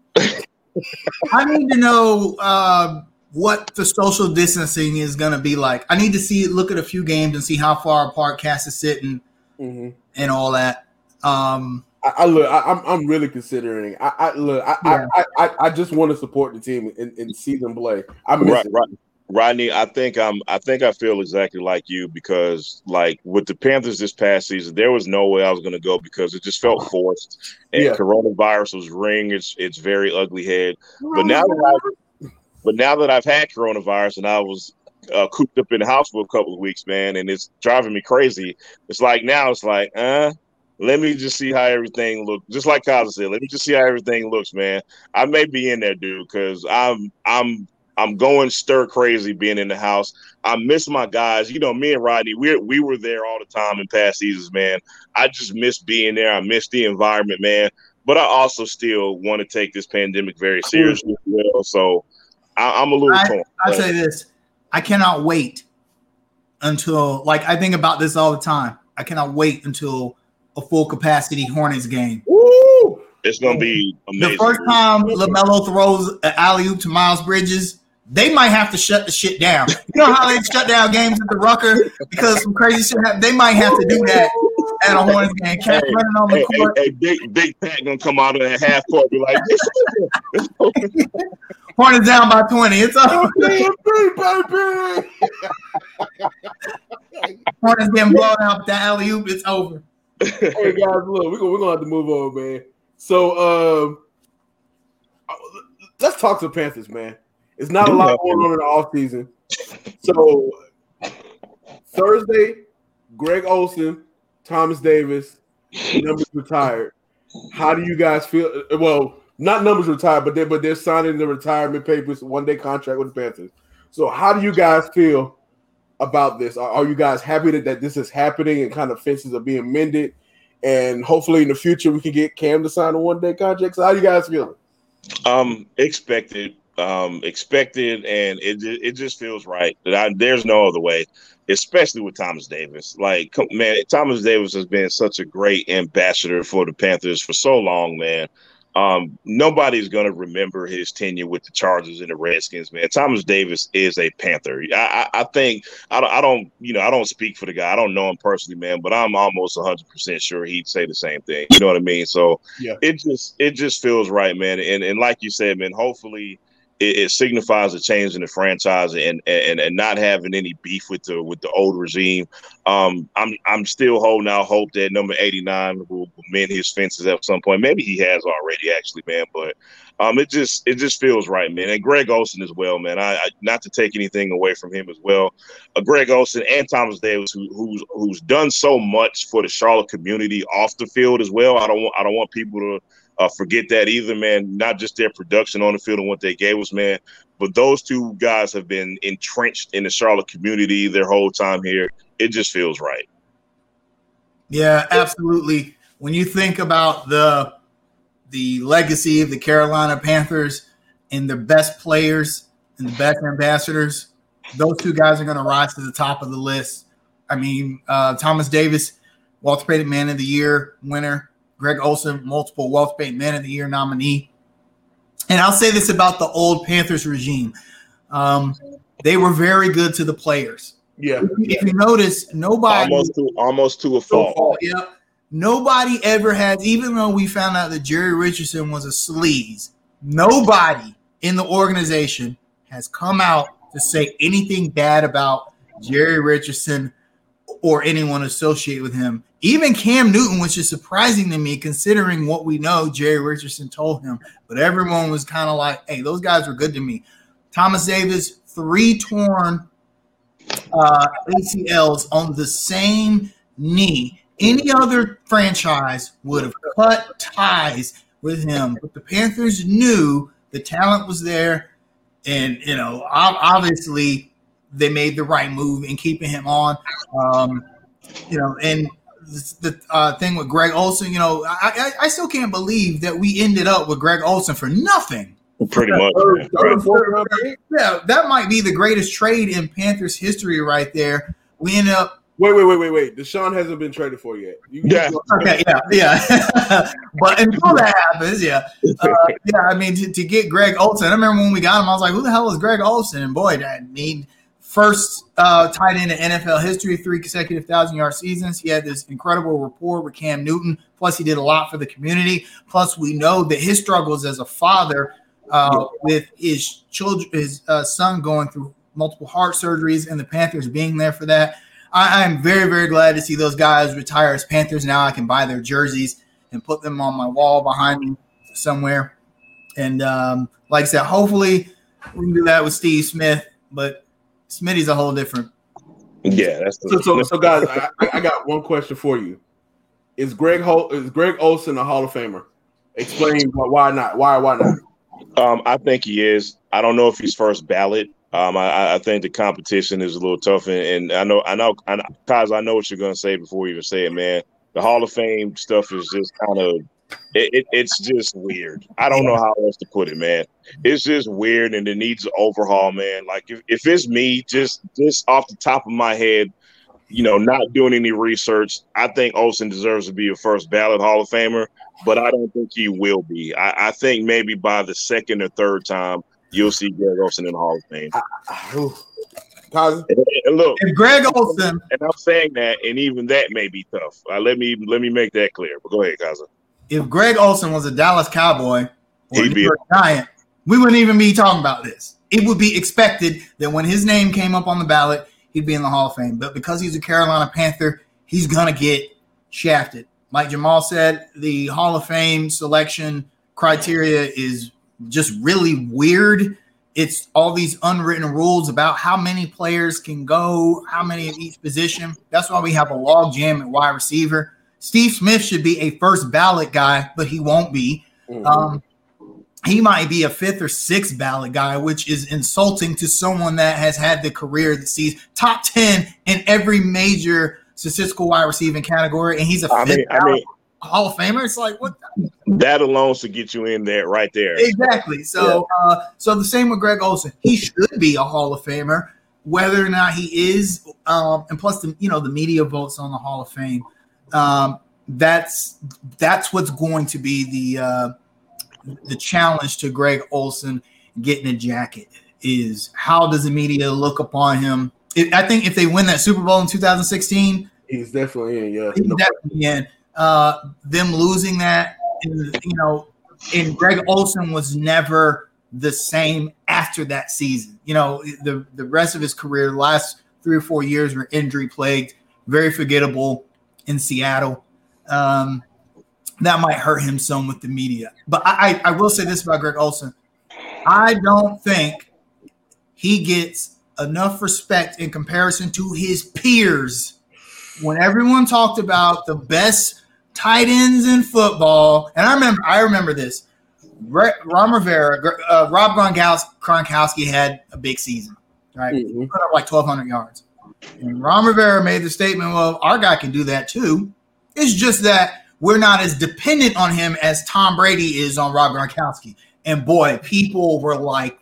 [SPEAKER 3] I need to know uh, what the social distancing is going to be like. I need to see look at a few games and see how far apart Cass is sitting mm-hmm. and all that. Um,
[SPEAKER 1] I, I look, I, am I'm, I'm really considering. I, I look, I, yeah. I, I, I, just want to support the team and, and see them play. I miss
[SPEAKER 2] right, right. Rodney, I think I'm I think I feel exactly like you because like with the Panthers this past season, there was no way I was gonna go because it just felt forced. And yeah. coronavirus was ring its its very ugly head. But now that I but now that I've had coronavirus and I was uh, cooped up in the house for a couple of weeks, man, and it's driving me crazy. It's like now it's like, uh, let me just see how everything looks. Just like Kyle said, let me just see how everything looks, man. I may be in there, dude, because I'm I'm I'm going stir crazy being in the house. I miss my guys. You know, me and Rodney, we we were there all the time in past seasons, man. I just miss being there. I miss the environment, man. But I also still want to take this pandemic very seriously, well. So I, am a little I, torn.
[SPEAKER 3] I'll say this: I cannot wait until like I think about this all the time. I cannot wait until a full capacity Hornets game.
[SPEAKER 2] Woo! It's gonna be amazing.
[SPEAKER 3] The first time Lamelo throws an alley oop to Miles Bridges, they might have to shut the shit down. You know how they shut down games at the Rucker because some crazy shit happened. They might have to do that at a Hornets game. Cat hey, running on the
[SPEAKER 2] hey, court. Hey, hey, big Big Pat gonna come out of that half court be like,
[SPEAKER 3] Hornets down by twenty. It's over. Hornets getting blown out with that alley oop. It's over.
[SPEAKER 1] Hey guys, look, we're gonna, we're gonna have to move on, man. So, um, let's talk to the Panthers, man. It's not a lot going on in the off season. So Thursday, Greg Olsen, Thomas Davis, numbers retired. How do you guys feel? Well, not numbers retired, but they but they're signing the retirement papers, one day contract with the Panthers. So how do you guys feel about this? Are, are you guys happy that, that this is happening and kind of fences are being mended? And hopefully in the future we can get Cam to sign a one day contract. So how do you guys feel?
[SPEAKER 2] Um, expected um, expected, and it it just feels right. That I, there's no other way, especially with Thomas Davis. Like, man, Thomas Davis has been such a great ambassador for the Panthers for so long, man. Um, nobody's going to remember his tenure with the Chargers and the Redskins, man. Thomas Davis is a Panther. I, I, I think I don't, I don't, you know, I don't speak for the guy. I don't know him personally, man, but I'm almost 100 percent sure he'd say the same thing. You know what I mean? So yeah. it just it just feels right, man. And and like you said, man, hopefully it, it, signifies a change in the franchise and, and and not having any beef with the with the old regime. Um, I'm I'm still holding out hope that number 89 will mend his fences at some point. Maybe he has already, actually, man. But um, it just it just feels right, man. And Greg Olsen as well, man. I, I not to take anything away from him as well. Uh, Greg Olsen and Thomas Davis, who, who's who's done so much for the Charlotte community off the field as well. I don't want I don't want people to uh, forget that either, man. Not just their production on the field and what they gave us, man, but those two guys have been entrenched in the Charlotte community their whole time here. It just feels right.
[SPEAKER 3] Yeah, absolutely. When you think about the the legacy of the Carolina Panthers and the best players and the best ambassadors, those two guys are going to rise to the top of the list. I mean, uh, Thomas Davis, Walter Payton Man of the Year winner. Greg Olsen, multiple Wealth Bank Man of the Year nominee. And I'll say this about the old Panthers regime. Um, they were very good to the players.
[SPEAKER 1] Yeah.
[SPEAKER 3] If you notice, nobody
[SPEAKER 2] almost to almost to a fault.
[SPEAKER 3] Yeah. Nobody ever has, even though we found out that Jerry Richardson was a sleaze, nobody in the organization has come out to say anything bad about Jerry Richardson or anyone associated with him. Even Cam Newton, which is surprising to me considering what we know Jerry Richardson told him. But everyone was kind of like, hey, those guys were good to me. Thomas Davis, three torn uh, ACLs on the same knee. Any other franchise would have cut ties with him. But the Panthers knew the talent was there. And, you know, obviously they made the right move in keeping him on. Um, you know, and the uh, thing with Greg Olsen, you know, I, I, I still can't believe that we ended up with Greg Olsen for nothing.
[SPEAKER 2] Pretty much.
[SPEAKER 3] yeah, that might be the greatest trade in Panthers history right there. We ended up.
[SPEAKER 1] Wait, wait, wait, wait, wait. Deshaun hasn't been traded for yet.
[SPEAKER 3] You, yeah. okay. Yeah. Yeah. but until that happens, yeah. Uh, yeah. I mean, to, to, get Greg Olsen, I remember when we got him, I was like, "Who the hell is Greg Olsen? And boy, I mean first uh, tight end in NFL history, three consecutive thousand yard seasons. He had this incredible rapport with Cam Newton. Plus, he did a lot for the community. Plus, we know that his struggles as a father uh, with his children, his uh, son going through multiple heart surgeries, and the Panthers being there for that. I am very, very glad to see those guys retire as Panthers. Now I can buy their jerseys and put them on my wall behind me somewhere. And um, like I said, hopefully we can do that with Steve Smith. But Smitty's a whole different.
[SPEAKER 2] Yeah, that's
[SPEAKER 1] the, so. So, so guys, I, I, got one question for you: Is Greg Hol- is Greg Olsen a Hall of Famer? Explain why not? Why why not?
[SPEAKER 2] Um, I think he is. I don't know if he's first ballot. Um, I, I think the competition is a little tough, and, and I know, I know, I know, Kaz, I know what you're going to say before you even say it, man. The Hall of Fame stuff is just kind of it, it, it's just weird. I don't know how else to put it, man. It's just weird and it needs an overhaul, man. Like if, if it's me, just just off the top of my head, you know, not doing any research, I think Olsen deserves to be a first ballot Hall of Famer, but I don't think he will be. I, I think maybe by the second or third time you'll see Greg Olsen in the Hall of Fame.
[SPEAKER 1] And
[SPEAKER 2] look,
[SPEAKER 3] and Greg Olsen,
[SPEAKER 2] and I'm saying that, and even that may be tough. Uh, let me let me make that clear. But go ahead, Kaza
[SPEAKER 3] if Greg Olsen was a Dallas Cowboy or a New York Giant, we wouldn't even be talking about this. It would be expected that when his name came up on the ballot, he'd be in the Hall of Fame. But because he's a Carolina Panther, he's gonna get shafted. Like Jamal said, the Hall of Fame selection criteria is just really weird. It's all these unwritten rules about how many players can go, how many of each position. That's why we have a log jam at wide receiver Steve Smith should be a first ballot guy, but he won't be. Mm-hmm. Um, he might be a fifth or sixth ballot guy, which is insulting to someone that has had the career that sees top 10 in every major statistical wide receiving category. And he's a I mean, I mean, Hall of Famer. It's like, what?
[SPEAKER 2] That alone should get you in there right there.
[SPEAKER 3] Exactly. So, yeah. uh, so the same with Greg Olsen. He should be a Hall of Famer, whether or not he is. Um, and plus, the you know the media votes on the Hall of Fame um, that's that's what's going to be the uh, the challenge to Greg Olsen getting a jacket is how does the media look upon him? It, I think if they win that Super Bowl in 2016,
[SPEAKER 1] he's definitely in. Yeah,
[SPEAKER 3] he's definitely in. Uh, them losing that, you know, and Greg Olsen was never the same after that season. You know, the the rest of his career, last three or four years were injury plagued, very forgettable in Seattle. Um, that might hurt him some with the media. But I, I will say this about Greg Olsen. I don't think he gets enough respect in comparison to his peers. When everyone talked about the best tight ends in football, and I remember I remember this. Ron Rivera, uh, Rob Gronkowski had a big season, right? Mm-hmm. Put up like 1,200 yards. And Ron Rivera made the statement, well, our guy can do that too. It's just that we're not as dependent on him as Tom Brady is on Rob Gronkowski. And boy, people were like,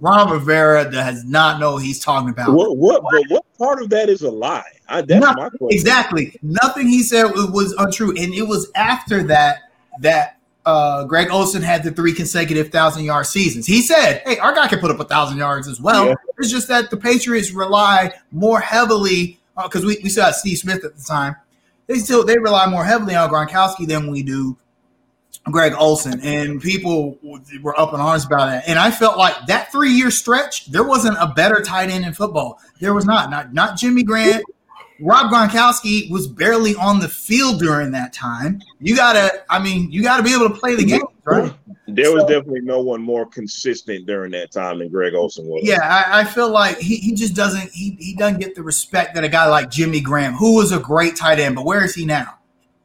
[SPEAKER 3] Ron Rivera does not know he's talking about.
[SPEAKER 2] What what but what part of that is a lie? I, that's
[SPEAKER 3] Nothing, my question. Exactly. Nothing he said was untrue. And it was after that that uh, Greg Olsen had the three consecutive thousand yard seasons. He said, Hey, our guy can put up a thousand yards as well. Yeah. It's just that the Patriots rely more heavily because uh, we, we still had Steve Smith at the time. They still they rely more heavily on Gronkowski than we do Greg Olsen, and people were up in arms about it. And I felt like that three year stretch, there wasn't a better tight end in football. There was not, not not Jimmy Graham. Rob Gronkowski was barely on the field during that time. You gotta, I mean, you gotta be able to play the game, right?
[SPEAKER 2] There was definitely no one more consistent during that time than Greg Olsen was.
[SPEAKER 3] Yeah, I, I, feel like he, he just doesn't he he doesn't get the respect that a guy like Jimmy Graham, who was a great tight end, but where is he now?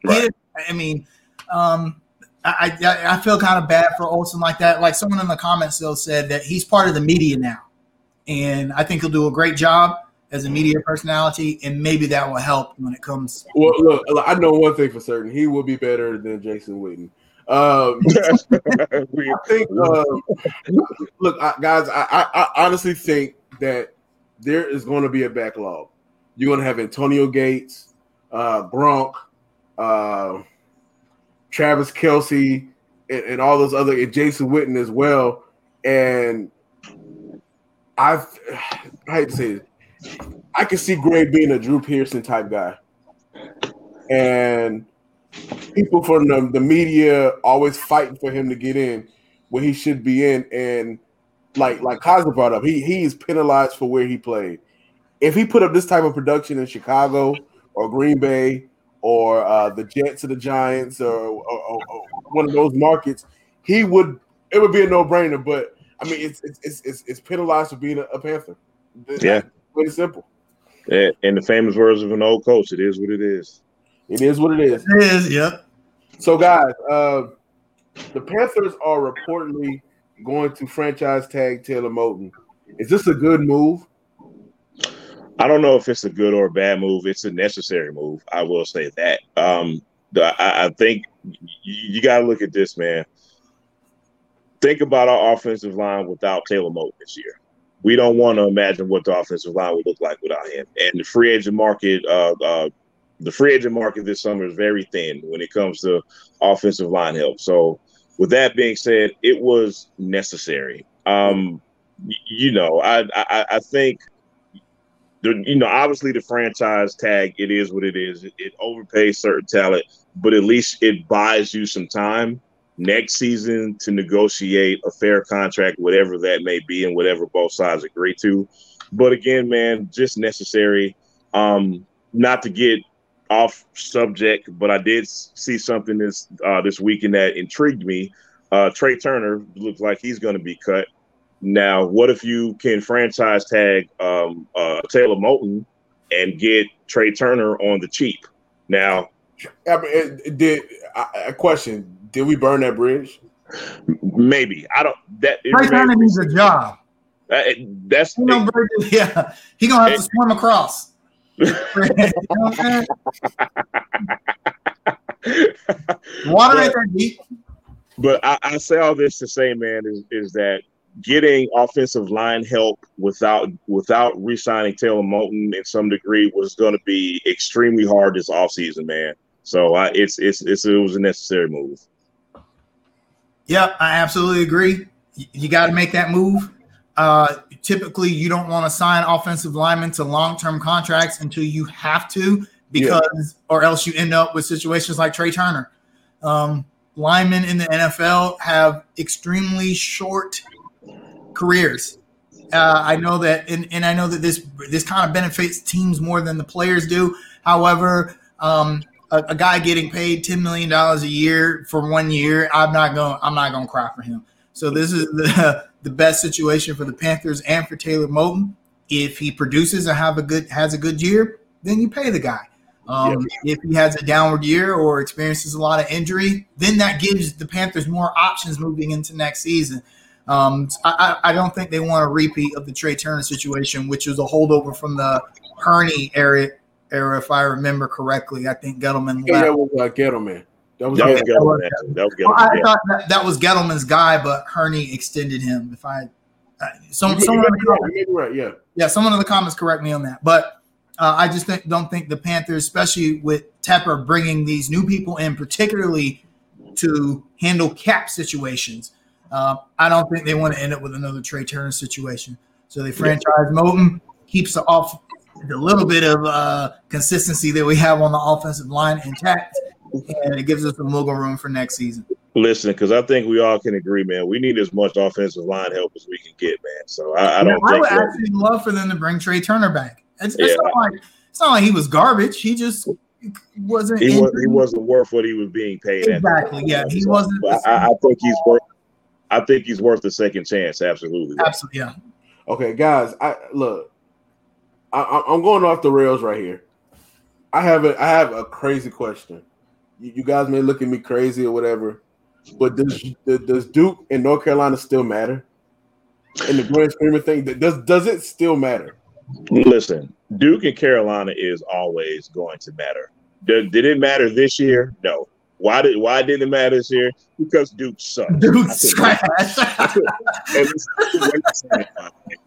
[SPEAKER 3] Right. He, I mean, um, I, I, I feel kind of bad for Olsen like that. Like someone in the comments though said that he's part of the media now, and I think he'll do a great job as a media personality, and maybe that will help when it comes.
[SPEAKER 1] Well, look, I know one thing for certain: he will be better than Jason Witten. Um, I think. Uh, look, I, guys, I, I, honestly think that there is going to be a backlog. You're going to have Antonio Gates, uh, Gronk, uh, Travis Kelce, and, and, all those other, and Jason Witten as well. And I've, I hate to say it, I can see Gray being a Drew Pearson type guy, and people from the, the media always fighting for him to get in where he should be in. And like like Kaza brought up, he he is penalized for where he played. If he put up this type of production in Chicago or Green Bay or uh, the Jets or the Giants or, or, or, or, one of those markets, he would it would be a no brainer. But I mean, it's it's it's, it's penalized for being a, a Panther.
[SPEAKER 2] Yeah,
[SPEAKER 1] Pretty simple.
[SPEAKER 2] Yeah, in the famous words of an old coach, it is what it is.
[SPEAKER 1] It is what it is.
[SPEAKER 3] It is, yep.
[SPEAKER 1] So, guys, uh, the Panthers are reportedly going to franchise tag Taylor Moton. Is this a good move?
[SPEAKER 2] I don't know if it's a good or a bad move. It's a necessary move. I will say that. Um, I, I think you, you got to look at this, man. Think about our offensive line without Taylor Moton this year we don't want to imagine what the offensive line would look like without him. And the free agent market, uh, uh, the free agent market this summer is very thin when it comes to offensive line help. So, with that being said, it was necessary. Um, you know, I, I, I think. The, you know, obviously the franchise tag, it is what it is. It, it overpays certain talent, but at least it buys you some time next season to negotiate a fair contract, whatever that may be, and whatever both sides agree to. But again, man, just necessary. Um, not to get off subject, but I did see something this uh, this weekend that intrigued me. Uh, Trai Turner looks like he's going to be cut. Now, what if you can franchise tag um, uh, Taylor Moton and get Trai Turner on the cheap? Now,
[SPEAKER 1] did a question? Did we burn that bridge?
[SPEAKER 2] Maybe I don't. That
[SPEAKER 3] Trai Turner needs a job.
[SPEAKER 2] Uh, that's
[SPEAKER 3] he gonna it, yeah. He gonna have it, to swim across. Water ain't that deep.
[SPEAKER 2] But I, I, say all this to say, man, is, is that getting offensive line help without without re-signing Taylor Moton in some degree was going to be extremely hard this offseason, man. So I, it's it's it's it was a necessary move.
[SPEAKER 3] Yep, I absolutely agree. You got to make that move. Uh, typically, you don't want to sign offensive linemen to long-term contracts until you have to, because yeah. or else you end up with situations like Trai Turner. Um, linemen in the NFL have extremely short careers. Uh, I know that, and, and I know that this this kind of benefits teams more than the players do. However, um, a, a, guy getting paid ten million dollars a year for one year, I'm not going. I'm not going to cry for him. So this is the the best situation for the Panthers and for Taylor Moton. If he produces and have a good has a good year, then you pay the guy. Um, If he has a downward year or experiences a lot of injury, then that gives the Panthers more options moving into next season. Um, I, I, don't think they want a repeat of the Trai Turner situation, which was a holdover from the Hurney era, era if I remember correctly. I think Gettleman.
[SPEAKER 1] Yeah, that was uh, Gettleman.
[SPEAKER 2] That was, that was Gettleman. That was Gettleman.
[SPEAKER 3] I thought that, that was Gettleman's guy, but Hurney extended him. If I, uh, some, someone in the comments, right, yeah, yeah, someone in the comments correct me on that. But uh, I just think, don't think the Panthers, especially with Tepper bringing these new people in, particularly to handle cap situations uh, I don't think they want to end up with another Trai Turner situation. So they franchise yeah. Moton, keeps the off the little bit of uh, consistency that we have on the offensive line intact, and it gives us some wiggle room for next season.
[SPEAKER 2] Listen, because I think we all can agree, man. We need as much offensive line help as we can get, man. So I, I don't. I
[SPEAKER 3] would actually love for them to bring Trai Turner back. It's, it's yeah. not like it's not like he was garbage. He just wasn't.
[SPEAKER 2] He, was, he wasn't worth what he was being paid.
[SPEAKER 3] Exactly. Yeah, he so, wasn't.
[SPEAKER 2] I, I, think he's worth I think he's worth a second chance. Absolutely.
[SPEAKER 3] Absolutely. Yeah.
[SPEAKER 1] Okay, guys. I look. I, am going off the rails right here. I have a I have a crazy question. You, you guys may look at me crazy or whatever, but does does Duke and North Carolina still matter? In the grand scheme of things, does does it still matter?
[SPEAKER 2] Listen, Duke and Carolina is always going to matter. Did, did it matter this year? No. Why did why didn't it matter this year? Because Duke sucks. Duke's trash.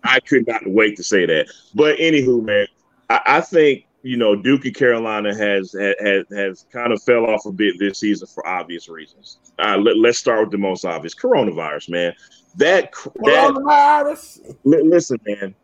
[SPEAKER 2] I could not wait to say that. But anywho, man, I, I think you know Duke and Carolina has has has kind of fell off a bit this season for obvious reasons. Uh, let, us start with the most obvious: coronavirus, man. That coronavirus. That, listen, man.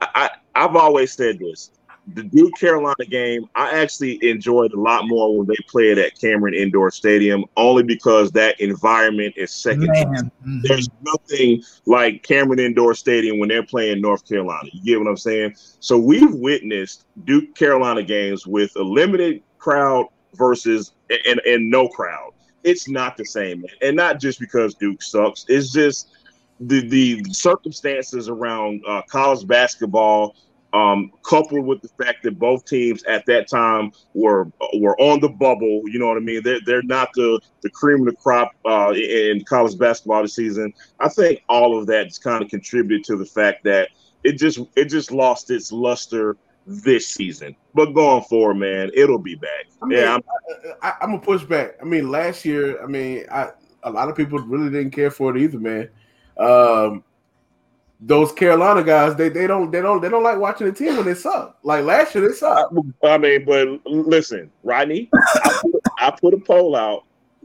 [SPEAKER 2] I, I I've always said this the Duke Carolina game, I actually enjoyed a lot more when they played at Cameron Indoor Stadium, only because that environment is second. Mm-hmm. There's nothing like Cameron Indoor Stadium when they're playing North Carolina. You get what I'm saying? So we've witnessed Duke Carolina games with a limited crowd versus and, and no crowd. It's not the same, and not just because Duke sucks. It's just the the circumstances around uh, college basketball um, coupled with the fact that both teams at that time were were on the bubble. You know what I mean? They're they're not the the cream of the crop uh, in college basketball this season. I think all of that just kind of contributed to the fact that it just it just lost its luster this season. But going forward, man, it'll be back.
[SPEAKER 1] I mean, yeah, I'm, I, am gonna push back. I mean, last year, I mean, I a lot of people really didn't care for it either, man. Um, those Carolina guys, they they don't they don't they don't like watching the team when they suck. Like last year, they suck.
[SPEAKER 2] I mean, but listen, Rodney, I put, I put a poll out.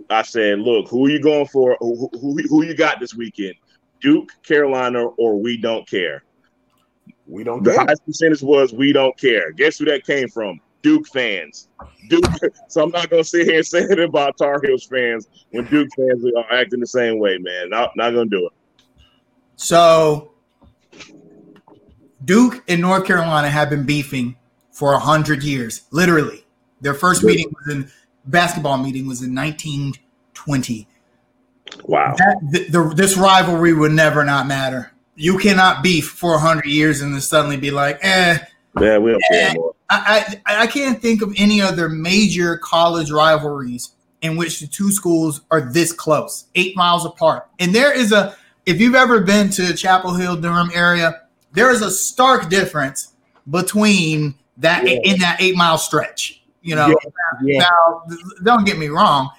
[SPEAKER 2] I said, look, who are you going for? Who, who, who you got this weekend? Duke, Carolina, or we don't care?
[SPEAKER 1] We don't.
[SPEAKER 2] The
[SPEAKER 1] care.
[SPEAKER 2] highest percentage was we don't care. Guess who that came from? Duke fans. Duke. so I'm not gonna sit here and say it about Tar Heels fans when Duke fans are acting the same way, man. Not not gonna do it.
[SPEAKER 3] So Duke and North Carolina have been beefing for a hundred years, literally. Their first meeting was in basketball meeting was in 1920.
[SPEAKER 2] Wow.
[SPEAKER 3] That, the, the, this rivalry would never not matter. You cannot beef for a hundred years and then suddenly be like, eh.
[SPEAKER 2] Yeah, we don't eh. care
[SPEAKER 3] I, I, I can't think of any other major college rivalries in which the two schools are this close, eight miles apart. And there is a, if you've ever been to Chapel Hill, Durham area, there is a stark difference between that yeah. in that eight mile stretch. You know, yeah. Now don't get me wrong,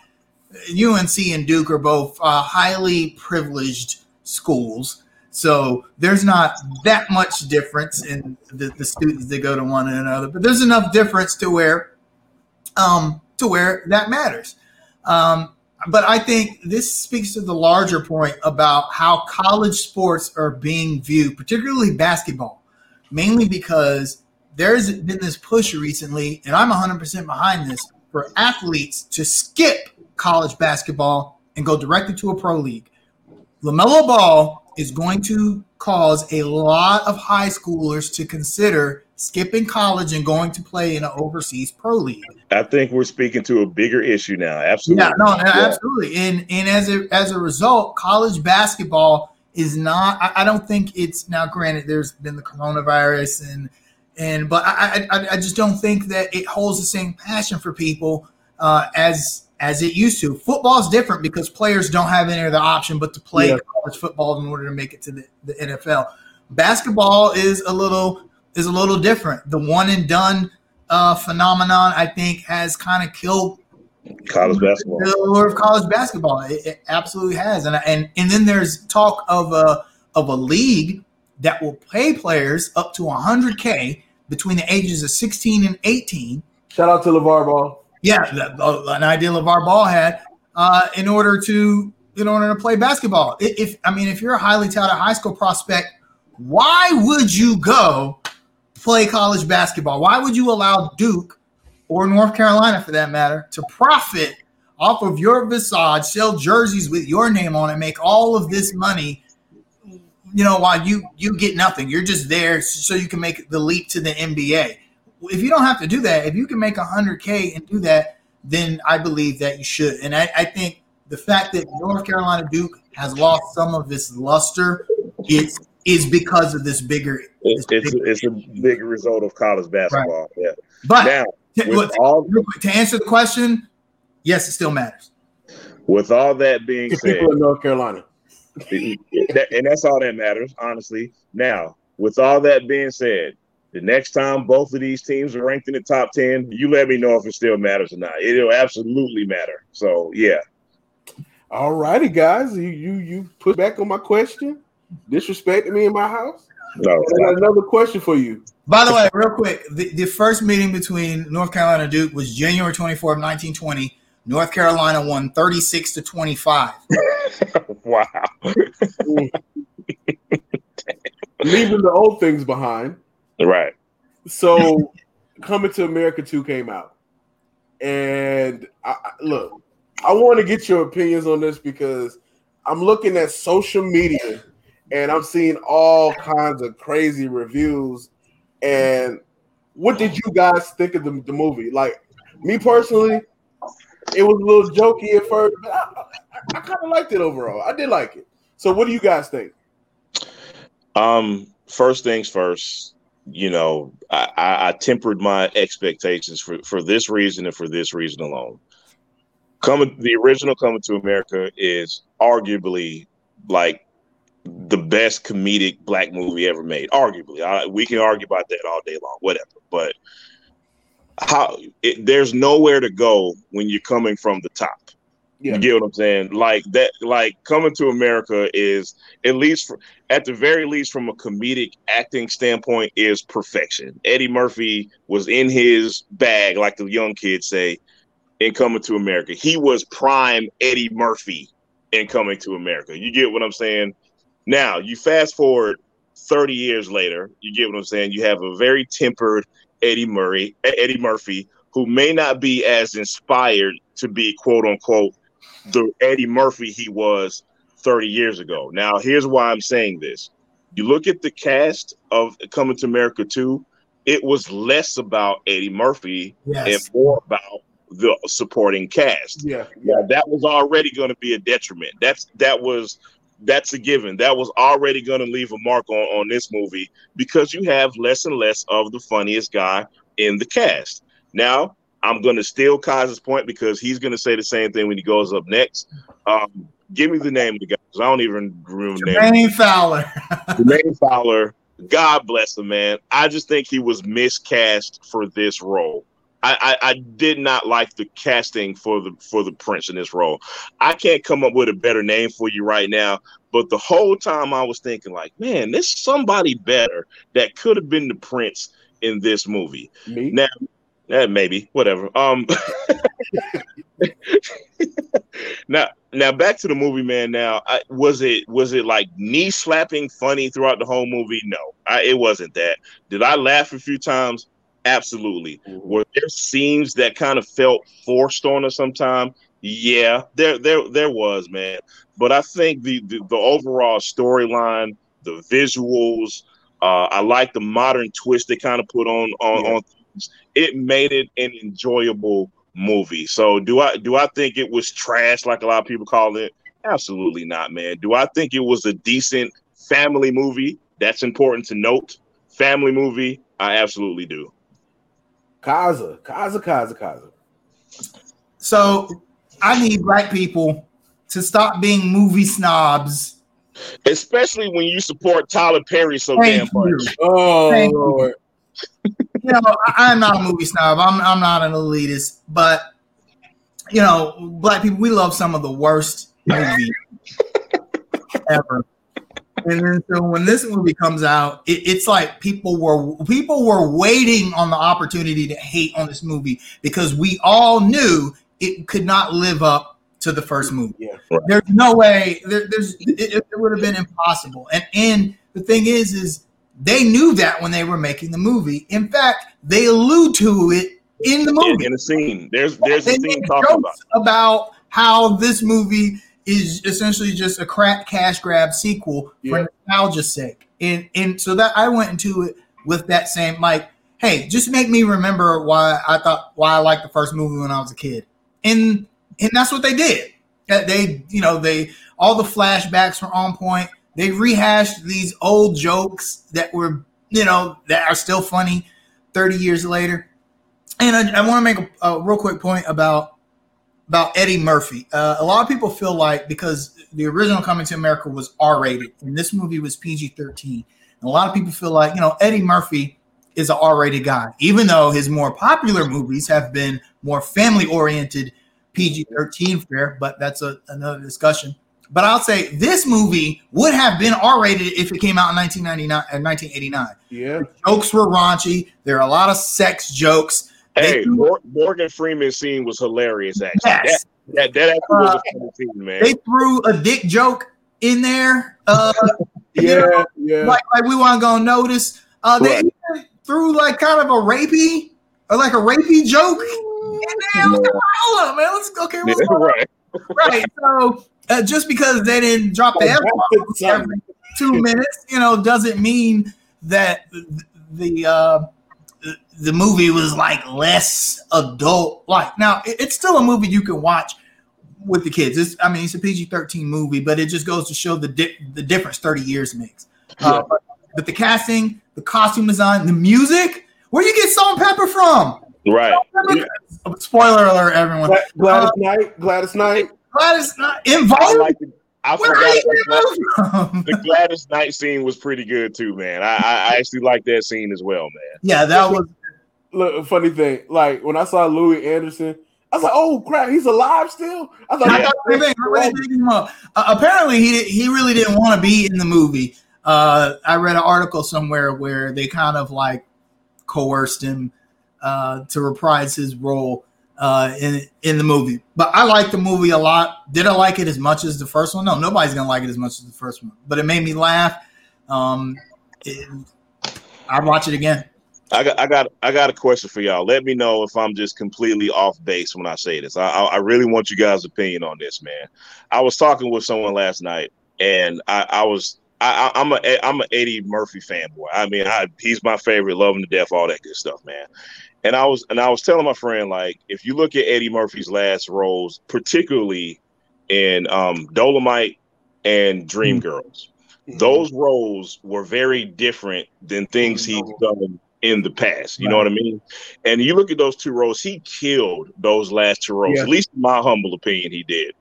[SPEAKER 3] UNC and Duke are both uh, highly privileged schools. So there's not that much difference in the, the, students that go to one another, but there's enough difference to where um, to where that matters. Um, but I think this speaks to the larger point about how college sports are being viewed, particularly basketball, mainly because there's been this push recently, and I'm 100% behind this for athletes to skip college basketball and go directly to a pro league. LaMelo Ball is going to cause a lot of high schoolers to consider skipping college and going to play in an overseas pro league.
[SPEAKER 2] I think we're speaking to a bigger issue now. Absolutely.
[SPEAKER 3] Yeah, no, yeah. absolutely. And and as a as a result, college basketball is not. I, I, don't think it's now. Granted, there's been the coronavirus and and but I I, I just don't think that it holds the same passion for people uh, as as it used to. Football is different because players don't have any other option but to play yeah. college football in order to make it to the, the NFL. Basketball is a little is a little different. The one and done uh, phenomenon, I think, has kind of killed
[SPEAKER 2] college basketball.
[SPEAKER 3] The allure of college basketball. It, it, absolutely has, and and and then there's talk of a of a league that will pay players up to 100k between the ages of 16 and 18.
[SPEAKER 1] Shout out to LeVar Ball.
[SPEAKER 3] Yeah, an idea LeVar Ball had uh, in order to in order to play basketball. If I mean, if you're a highly touted high school prospect, why would you go play college basketball? Why would you allow Duke or North Carolina, for that matter, to profit off of your visage, sell jerseys with your name on it, make all of this money? You know, while you you get nothing, you're just there so you can make the leap to the NBA. If you don't have to do that, if you can make 100k and do that, then I believe that you should. And I, I think the fact that North Carolina Duke has lost some of its luster is is because of this bigger.
[SPEAKER 2] It's,
[SPEAKER 3] this
[SPEAKER 2] it's, bigger it's a big result of college basketball. Right. Yeah.
[SPEAKER 3] But now, to, all, to answer the question, yes, it still matters.
[SPEAKER 2] With all that being said,
[SPEAKER 1] people in North Carolina,
[SPEAKER 2] and that's all that matters, honestly. Now, with all that being said, the next time both of these teams are ranked in the top 10, you let me know if it still matters or not. It'll absolutely matter. So, yeah.
[SPEAKER 1] All righty, guys. You you you put back on my question disrespecting me in my house?
[SPEAKER 2] No.
[SPEAKER 1] I got another question for you.
[SPEAKER 3] By the way, real quick, the, the first meeting between North Carolina and Duke was January 24th, 1920. North Carolina won 36 to 25.
[SPEAKER 2] wow.
[SPEAKER 1] Leaving the old things behind.
[SPEAKER 2] Right.
[SPEAKER 1] So Coming to America 2 came out. And I, look, I want to get your opinions on this because I'm looking at social media and I'm seeing all kinds of crazy reviews. And what did you guys think of the, the movie? Like me personally, it was a little jokey at first, but I, I, kind of liked it overall. I did like it. So, what do you guys think?
[SPEAKER 2] Um, first things first. You know, I, I tempered my expectations for for this reason and for this reason alone. Coming, the original Coming to America is arguably like the best comedic black movie ever made, arguably. I, we can argue about that all day long, whatever. But how it, there's nowhere to go when you're coming from the top. Yeah. You get what I'm saying? Like that, like coming to America is at least, for, at the very least, from a comedic acting standpoint, is perfection. Eddie Murphy was in his bag, like the young kids say, in coming to America. He was prime Eddie Murphy in coming to America. You get what I'm saying? Now you fast forward 30 years later, you get what I'm saying? You have a very tempered Eddie Murray, Eddie Murphy, who may not be as inspired to be quote unquote the Eddie Murphy he was 30 years ago. Now, here's why I'm saying this. You look at the cast of Coming to America 2, it was less about Eddie Murphy yes. and more about the supporting cast.
[SPEAKER 1] Yeah.
[SPEAKER 2] Yeah, that was already going to be a detriment. That's that was that's a given. That was already going to leave a mark on, on this movie because you have less and less of the funniest guy in the cast. Now, I'm going to steal Kai's point because he's going to say the same thing when he goes up next. Um, give me the name of the guy because I don't even remember the
[SPEAKER 3] name. Jermaine Fowler.
[SPEAKER 2] Jermaine Fowler. God bless him, man. I just think he was miscast for this role. I, I, I, did not like the casting for the for the prince in this role. I can't come up with a better name for you right now, but the whole time I was thinking like, man, there's somebody better that could have been the prince in this movie.
[SPEAKER 1] Me?
[SPEAKER 2] Now, Yeah, maybe whatever. Um, now, now back to the movie, man. Now, I, was it was it like knee slapping funny throughout the whole movie? No, I, it wasn't that. Did I laugh a few times? Absolutely. Mm-hmm. Were there scenes that kind of felt forced on us sometime? Yeah, there there there was, man. But I think the the, the overall storyline, the visuals, uh, I like the modern twist they kind of put on on, yeah. on things. It made it an enjoyable movie. So do I do I think it was trash like a lot of people call it? Absolutely not, man. Do I think it was a decent family movie? That's important to note. Family movie, I absolutely do.
[SPEAKER 1] Kaza, Kaza, Kaza, Kaza.
[SPEAKER 3] So I need black people to stop being movie snobs.
[SPEAKER 2] Especially when you support Tyler Perry so Thank damn much.
[SPEAKER 1] Oh Thank Lord.
[SPEAKER 3] You. you know, I, am not a movie snob. I'm I'm not an elitist, but you know, black people, we love some of the worst movies ever. And then so when this movie comes out, it, it's like people were people were waiting on the opportunity to hate on this movie because we all knew it could not live up to the first movie. Yeah. There's no way. There, there's it, it would have been impossible. And and the thing is, is they knew that when they were making the movie. In fact, they allude to it in the movie.
[SPEAKER 2] In, in a scene, there's there's they a scene talking about
[SPEAKER 3] about how this movie is essentially just a crap cash grab sequel yeah. for nostalgia's sake. And and so that I went into it with that same like, hey, just make me remember why I thought why I liked the first movie when I was a kid. And and that's what they did. Uh, they you know they all the flashbacks were on point. They rehashed these old jokes that were you know that are still funny 30 years later. And I, I want to make a, a real quick point about about Eddie Murphy. Uh, a lot of people feel like because the original Coming to America was R rated and this movie was PG 13, a lot of people feel like, you know, Eddie Murphy is an R rated guy, even though his more popular movies have been more family oriented PG 13 fare, but that's a, another discussion. But I'll say this movie would have been R rated if it came out in 1999 and 1989. Yeah. The jokes were raunchy. There are a lot of sex jokes.
[SPEAKER 2] Hey, Morgan Freeman scene was hilarious. Actually, yes. that, that, that actually was a funny scene, man.
[SPEAKER 3] They threw a dick joke in there. Uh,
[SPEAKER 1] yeah, know, yeah.
[SPEAKER 3] Like, like we weren't gonna notice. Uh, they right. threw like kind of a rapey or like a rapey joke in there. Yeah. Like, Hold up, man. Let's okay. What's yeah, right. right. So uh, just because they didn't drop the F every two minutes, you know, doesn't mean that the uh, the movie was like less adult. Like now it's still a movie you can watch with the kids. It's, i mean it's a pg-13 movie but it just goes to show the di- the difference 30 years makes. Uh, but, but, the casting the costume design the music where you get Salt-N-Pepa from?
[SPEAKER 2] Right.
[SPEAKER 3] Yeah. spoiler alert everyone.
[SPEAKER 1] Gladys uh, knight? Gladys knight?
[SPEAKER 3] Gladys knight. Involved
[SPEAKER 2] I Where forgot the, the Gladys Knight scene was pretty good too, man. I, I actually like that scene as well, man.
[SPEAKER 3] Yeah, that was
[SPEAKER 1] look, funny thing, like when I saw Louie Anderson, I was like, "Oh crap, he's alive still." I thought,
[SPEAKER 3] yeah. uh, apparently he he really didn't want to be in the movie. Uh, I read an article somewhere where they kind of like coerced him uh, to reprise his role uh, in in the movie. But I like the movie a lot. Did I like it as much as the first one? No, nobody's gonna like it as much as the first one. But it made me laugh. Um, I'd watch it again.
[SPEAKER 2] I got, I got, I got a question for y'all. Let me know if I'm just completely off base when I say this. I, I really want you guys' opinion on this, man. I was talking with someone last night, and I, I was, I, I'm a, I'm an Eddie Murphy fanboy. I mean, I, he's my favorite, love him to death, all that good stuff, man. And I was, and I was telling my friend, like, if you look at Eddie Murphy's last roles, particularly in um, Dolemite and Dreamgirls, mm-hmm. those roles were very different than things he's done in the past. You right. know what I mean? And you look at those two roles, he killed those last two roles. Yeah. At least in my humble opinion, he did.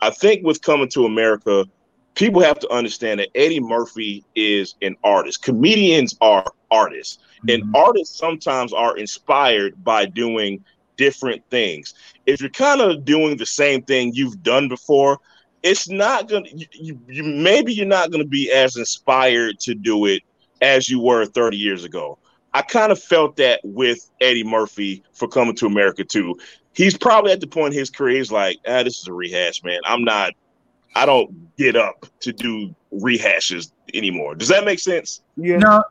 [SPEAKER 2] I think with coming to America, people have to understand that Eddie Murphy is an artist. Comedians are artists. Mm-hmm. And artists sometimes are inspired by doing different things. If you're kind of doing the same thing you've done before, it's not gonna you, you, maybe you're not gonna be as inspired to do it as you were 30 years ago I kind of felt that with Eddie Murphy for coming to America too. He's probably at the point in his career, he's like, ah, this is a rehash, man. I'm not, I don't get up to do rehashes anymore. Does that make sense?
[SPEAKER 3] Yeah. No.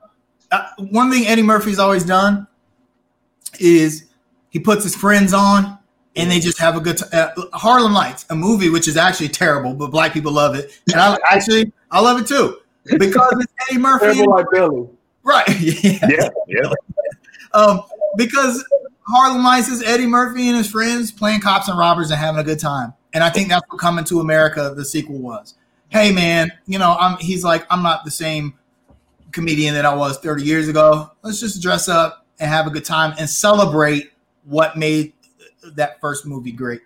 [SPEAKER 3] Uh, one thing Eddie Murphy's always done is he puts his friends on and they just have a good time. Uh, Harlem Nights, a movie which is actually terrible, but black people love it, and I actually I love it too because it's Eddie Murphy.
[SPEAKER 1] Terrible like Billy.
[SPEAKER 3] Right.
[SPEAKER 2] yeah. Yeah. yeah.
[SPEAKER 3] um, because Harlem Nights is Eddie Murphy and his friends playing cops and robbers and having a good time. And I think that's what Coming to America, the sequel was. Hey man, you know, I'm he's like, I'm not the same comedian that I was 30 years ago. Let's just dress up and have a good time and celebrate what made that first movie great.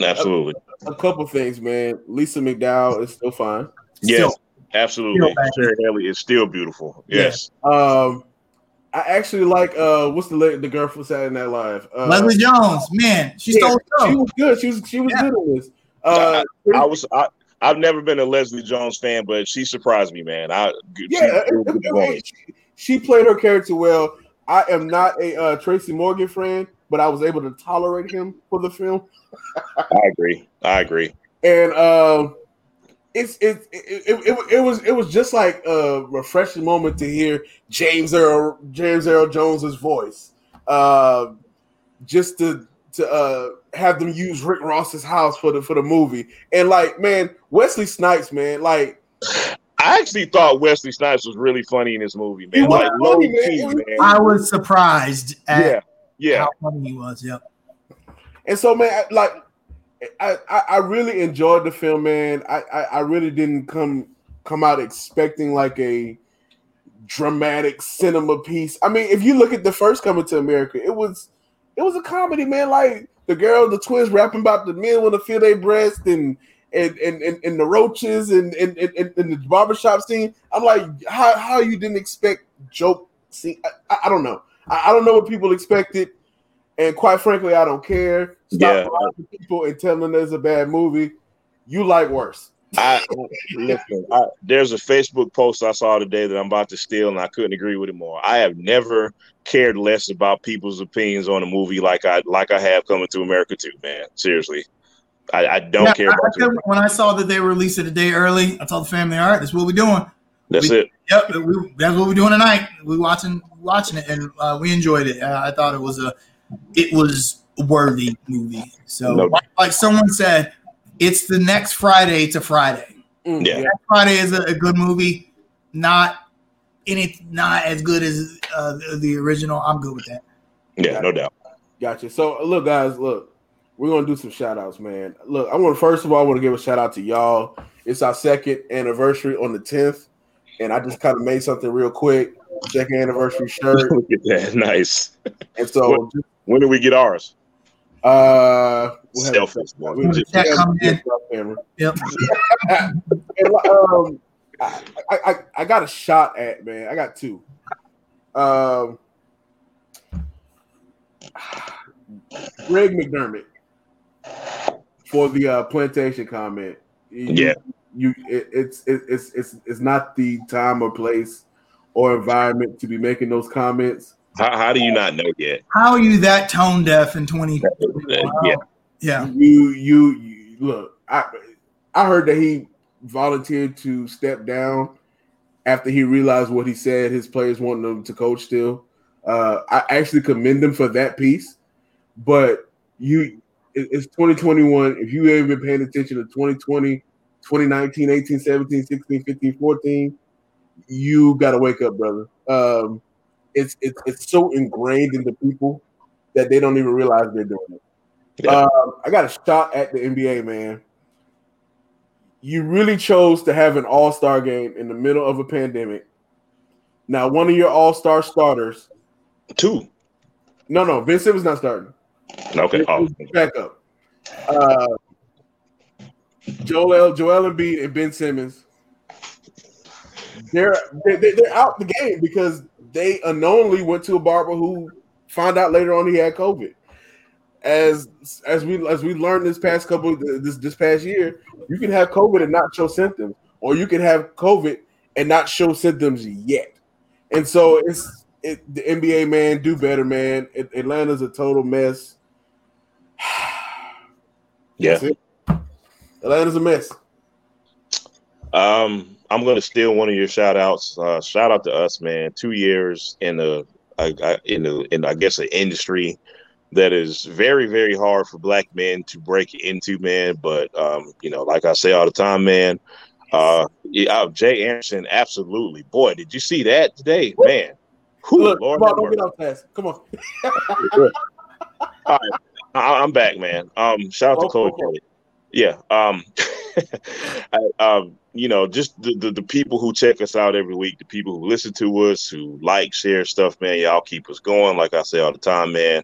[SPEAKER 2] Absolutely.
[SPEAKER 1] A, a couple things, man. Lisa McDowell is still fine.
[SPEAKER 2] Yes. Still. Absolutely. Shari Headley is still beautiful. Yes.
[SPEAKER 1] Yeah. Um, I actually like uh, what's the the girl from Saturday Night Live? Uh,
[SPEAKER 3] Leslie Jones. Man, she yeah, stole.
[SPEAKER 1] She was good. She was she was yeah. good in this. Uh,
[SPEAKER 2] I, I, was. I, I've never been a Leslie Jones fan, but she surprised me, man. I
[SPEAKER 1] yeah, she, she, she, played her character well. I am not a uh, Tracy Morgan fan, but I was able to tolerate him for the film.
[SPEAKER 2] I agree. I agree.
[SPEAKER 1] And um, it's it it, it, it, was it was just like a refreshing moment to hear James Earl James Earl Jones's voice. Uh, just to to uh, have them use Rick Ross's house for the for the movie. And like, man, Wesley Snipes, man, like
[SPEAKER 2] I actually thought Wesley Snipes was really funny in this movie, man. Like low key, man.
[SPEAKER 3] I was surprised
[SPEAKER 2] yeah, yeah.
[SPEAKER 3] how funny he was. Yep.
[SPEAKER 1] And so, man, like I, I really enjoyed the film, man. I, I, I really didn't come come out expecting like a dramatic cinema piece. I mean, if you look at the first Coming to America, it was it was a comedy, man. Like the girl, the twins rapping about the men want to feel their breast and and and, and, and the roaches and and, and, and the barbershop scene. I'm like, how how you didn't expect joke scene? I, I don't know. I, I don't know what people expected. And quite frankly, I don't care. Stop yeah. people and telling there's a bad movie. You like worse.
[SPEAKER 2] I listen. I, there's a Facebook post I saw today that I'm about to steal, and I couldn't agree with it more. I have never cared less about people's opinions on a movie like I like I have coming to America too, man. Seriously, I, I don't yeah, care about.
[SPEAKER 3] I, when I saw that they were released it a day early, I told the family, "All right, that's what we're doing."
[SPEAKER 2] That's
[SPEAKER 3] we,
[SPEAKER 2] it.
[SPEAKER 3] Yep, we, that's what we're doing tonight. We watching watching it, and uh, we enjoyed it. Uh, I thought it was a it was a worthy movie. So, no. like, like, someone said, it's the next Friday to Friday.
[SPEAKER 2] Mm. Yeah,
[SPEAKER 3] next Friday is a, a, good movie. Not any, not as good as uh, the, the, original. I'm good with that.
[SPEAKER 2] Yeah, gotcha. no doubt.
[SPEAKER 1] Gotcha. So, look, guys, look, we're gonna do some shout outs, man. Look, I want to first of all, I want to give a shout out to y'all. It's our second anniversary on the 10th, and I just kind of made something real quick. Second anniversary shirt.
[SPEAKER 2] Look at that, nice.
[SPEAKER 1] And so,
[SPEAKER 2] just, when do we get ours?
[SPEAKER 1] Uh,
[SPEAKER 2] we'll Selfish
[SPEAKER 3] one. We'll just, come in. Yep.
[SPEAKER 1] and, um, I, I, I got a shot at man. I got two. Um, Greg McDermott for the uh, plantation comment.
[SPEAKER 2] You, yeah,
[SPEAKER 1] you it, it's it, it's it's it's not the time or place or environment to be making those comments.
[SPEAKER 2] How, how do you not know yet?
[SPEAKER 3] How are you that tone deaf in 20?
[SPEAKER 2] Yeah.
[SPEAKER 3] Yeah.
[SPEAKER 1] You, you, you look, I I heard that he volunteered to step down after he realized what he said his players wanted him to coach still. Uh, I actually commend him for that piece. But you it's 2021. If you haven't been paying attention to 2020, 2019, 18, 17, 16, 15, 14, you gotta wake up, brother. Um, it's it's it's so ingrained in the people that they don't even realize they're doing it. Yeah. Um, I got a shot at the NBA, man. You really chose to have an All Star game in the middle of a pandemic. Now, one of your All Star starters,
[SPEAKER 2] two.
[SPEAKER 1] No, no, Ben Simmons not starting.
[SPEAKER 2] Okay, oh.
[SPEAKER 1] back up. Uh, Joel Joel Embiid and Ben Simmons. They're, they're they're out the game because they unknowingly went to a barber who found out later on he had COVID. As as we as we learned this past couple this this past year, you can have COVID and not show symptoms, or you can have COVID and not show symptoms yet. And so it's it, the NBA man do better, man. It, Atlanta's a total mess.
[SPEAKER 2] Yeah.
[SPEAKER 1] Atlanta's a mess.
[SPEAKER 2] Um, I'm gonna steal one of your shout outs. Uh, shout out to us, man. Two years in the I, I, in the in I guess an industry that is very very hard for black men to break into, man. But um, you know, like I say all the time, man. Uh, yeah, uh, Jay Anderson, absolutely. Boy, did you see that today, man? Whew,
[SPEAKER 1] Look,
[SPEAKER 2] Lord
[SPEAKER 1] come on, don't get off fast. Come on.
[SPEAKER 2] All right, I, I'm back, man. Um, shout out to
[SPEAKER 1] Oh,
[SPEAKER 2] Chloe
[SPEAKER 1] oh, oh.
[SPEAKER 2] Yeah. Um, um, you know, just the, the the people who check us out every week, the people who listen to us, who like, share stuff, man. Y'all keep us going. Like I say all the time, man.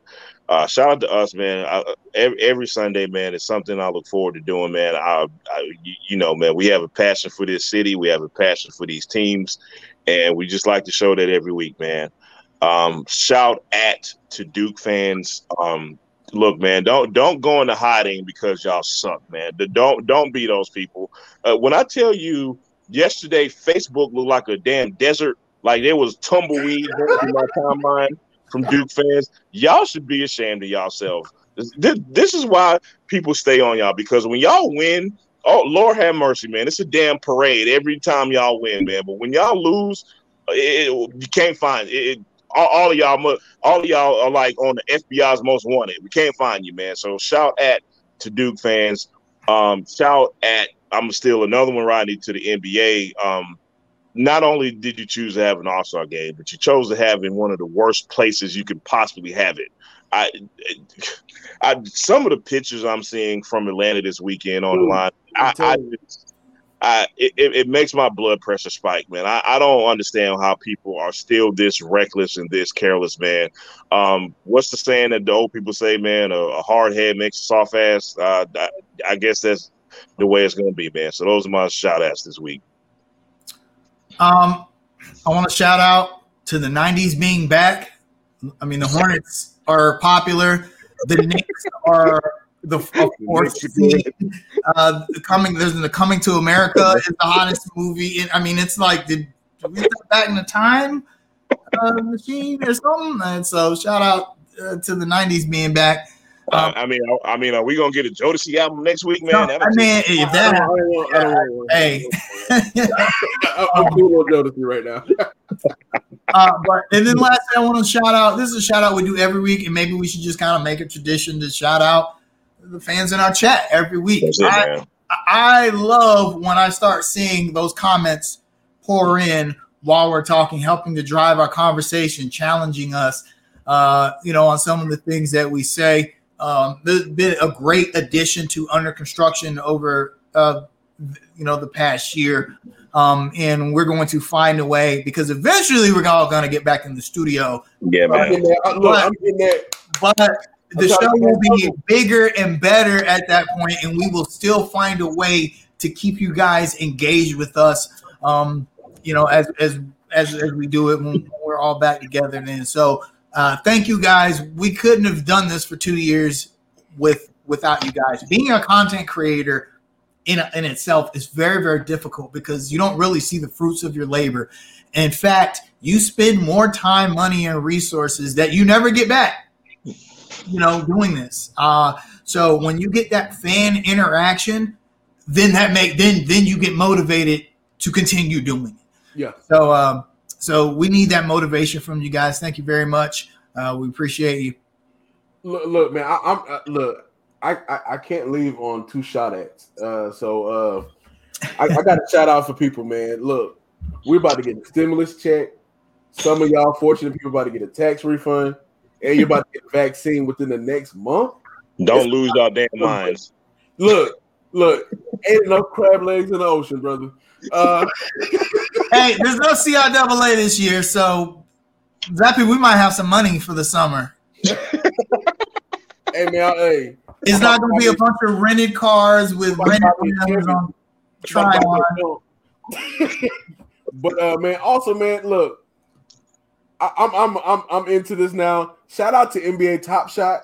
[SPEAKER 2] Uh, shout out to us, man. I, every, every Sunday, man, it's something I look forward to doing, man. I, I, you- know, man, we have a passion for this city. We have a passion for these teams, and we just like to show that every week, man. Um, shout at to Duke fans. Um, look, man, don't don't go into hiding because y'all suck, man. Don't don't be those people. Uh, when I tell you yesterday, Facebook looked like a damn desert. Like there was tumbleweed through my timeline from Duke fans. Y'all should be ashamed of yourselves. This, this is why people stay on y'all because when y'all win, oh Lord have mercy, man. It's a damn parade every time y'all win, man. But when y'all lose, it, it- you can't find it. it all, all of y'all, all of y'all are like on the FBI's most wanted. We can't find you, man. So shout at to Duke fans. Um, shout at I'm steal another one, Rodney, to the NBA. Um, not only did you choose to have an All Star game, but you chose to have it in one of the worst places you could possibly have it. I, I, some of the pictures I'm seeing from Atlanta this weekend online, I, I, just, I it, it makes my blood pressure spike, man. I, I don't understand how people are still this reckless and this careless, man. Um, what's the saying that the old people say, man? A, a hard head makes a soft ass. Uh, I, I guess that's the way it's gonna be, man. So those are my shout outs this week.
[SPEAKER 3] Um, I want to shout out to the '90s being back. I mean, the Hornets are popular. The Knicks are the of course uh, coming. There's the Coming to America is the hottest movie. And, I mean, it's like did, did we step back in the time uh, machine or something? And so, shout out uh, to the '90s being back.
[SPEAKER 2] Uh, I mean, I, I mean, are we gonna get a Jodeci album next week, man?
[SPEAKER 3] No,
[SPEAKER 2] That'll
[SPEAKER 3] I
[SPEAKER 2] be-
[SPEAKER 3] mean, if that
[SPEAKER 1] don't, I don't want, I don't want one.
[SPEAKER 3] hey.
[SPEAKER 1] I- I'm cool with Jodeci right now.
[SPEAKER 3] Uh, but and then lastly, I want to shout out. This is a shout out we do every week, and maybe we should just kind of make a tradition to shout out the fans in our chat every week.
[SPEAKER 2] That's it,
[SPEAKER 3] I. I love when I start seeing those comments pour in while we're talking, helping to drive our conversation, challenging us, uh, you know, on some of the things that we say. Um, there's been a great addition to under construction over, uh, you know, the past year. Um, and we're going to find a way because eventually we're all going to get back in the studio.
[SPEAKER 2] Yeah,
[SPEAKER 1] I'm
[SPEAKER 2] man.
[SPEAKER 1] in there. I- Look, I'm in there.
[SPEAKER 3] But the show will be bigger and better at that point, and we will still find a way to keep you guys engaged with us. Um, you know, as as as, as we do it when we're all back together. Then, so uh, thank you guys. We couldn't have done this for two years with without you guys. Being a content creator in in itself is very very difficult because you don't really see the fruits of your labor. In fact, you spend more time, money, and resources that you never get back you know, doing this. Uh, so when you get that fan interaction, then that make then then you get motivated to continue doing it.
[SPEAKER 1] Yeah.
[SPEAKER 3] So um, so we need that motivation from you guys. Thank you very much. Uh, we appreciate you.
[SPEAKER 1] Look, look, man. I, I'm uh, look. I, I I can't leave on two shot ats. Uh, so uh, I, I got a shout out for people, man. Look, we're about to get a stimulus check. Some of y'all fortunate people about to get a tax refund, and you're about to get a vaccine within the next month.
[SPEAKER 2] Don't lose your damn minds.
[SPEAKER 1] Look, look, ain't enough crab legs in the ocean, brother. Uh,
[SPEAKER 3] Hey, there's no CIAA this year, so Zappy, we might have some money for the summer.
[SPEAKER 1] hey man, hey,
[SPEAKER 3] It's not going to be a bunch of rented cars with rented rims on try on.
[SPEAKER 1] but uh, man, also man, look, I, I'm I'm I'm I'm into this now. Shout out to NBA Top Shot.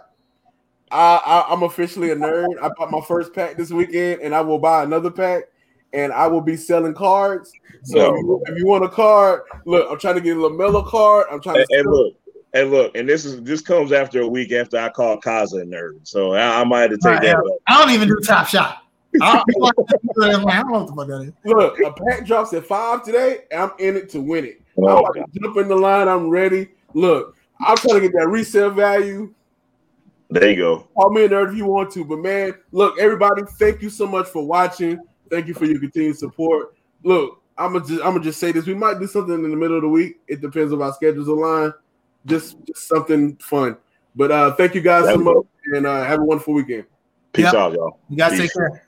[SPEAKER 1] I, I I'm officially a nerd. I bought my first pack this weekend, and I will buy another pack. and I will be selling cards. So
[SPEAKER 2] No.
[SPEAKER 1] if, you, if you want a card, look, I'm trying to get a Lamelo card. I'm trying
[SPEAKER 2] And,
[SPEAKER 1] to
[SPEAKER 2] and look, and look, and this is this comes after a week after I called Kaza a nerd. So I, I might have to take
[SPEAKER 3] Right,
[SPEAKER 2] that.
[SPEAKER 3] yeah. I don't even do top shot. I don't, I don't know what the fuck that is.
[SPEAKER 1] look. A pack drops at five today. and I'm in it to win it. I'm
[SPEAKER 2] Oh,
[SPEAKER 1] about to jump in the line. I'm ready. Look, I'm trying to get that resale value.
[SPEAKER 2] there you go.
[SPEAKER 1] Call me a nerd if you want to. But man, look, everybody, thank you so much for watching. Thank you for your continued support. Look, I'm gonna just I'm gonna just say this. We might do something in the middle of the week. It depends if our schedules align. Just, just something fun. But uh thank you guys so
[SPEAKER 2] That'd
[SPEAKER 1] much and uh have a wonderful weekend.
[SPEAKER 2] Peace
[SPEAKER 3] Yep.
[SPEAKER 2] out, y'all.
[SPEAKER 3] You guys
[SPEAKER 2] Peace.
[SPEAKER 3] take care.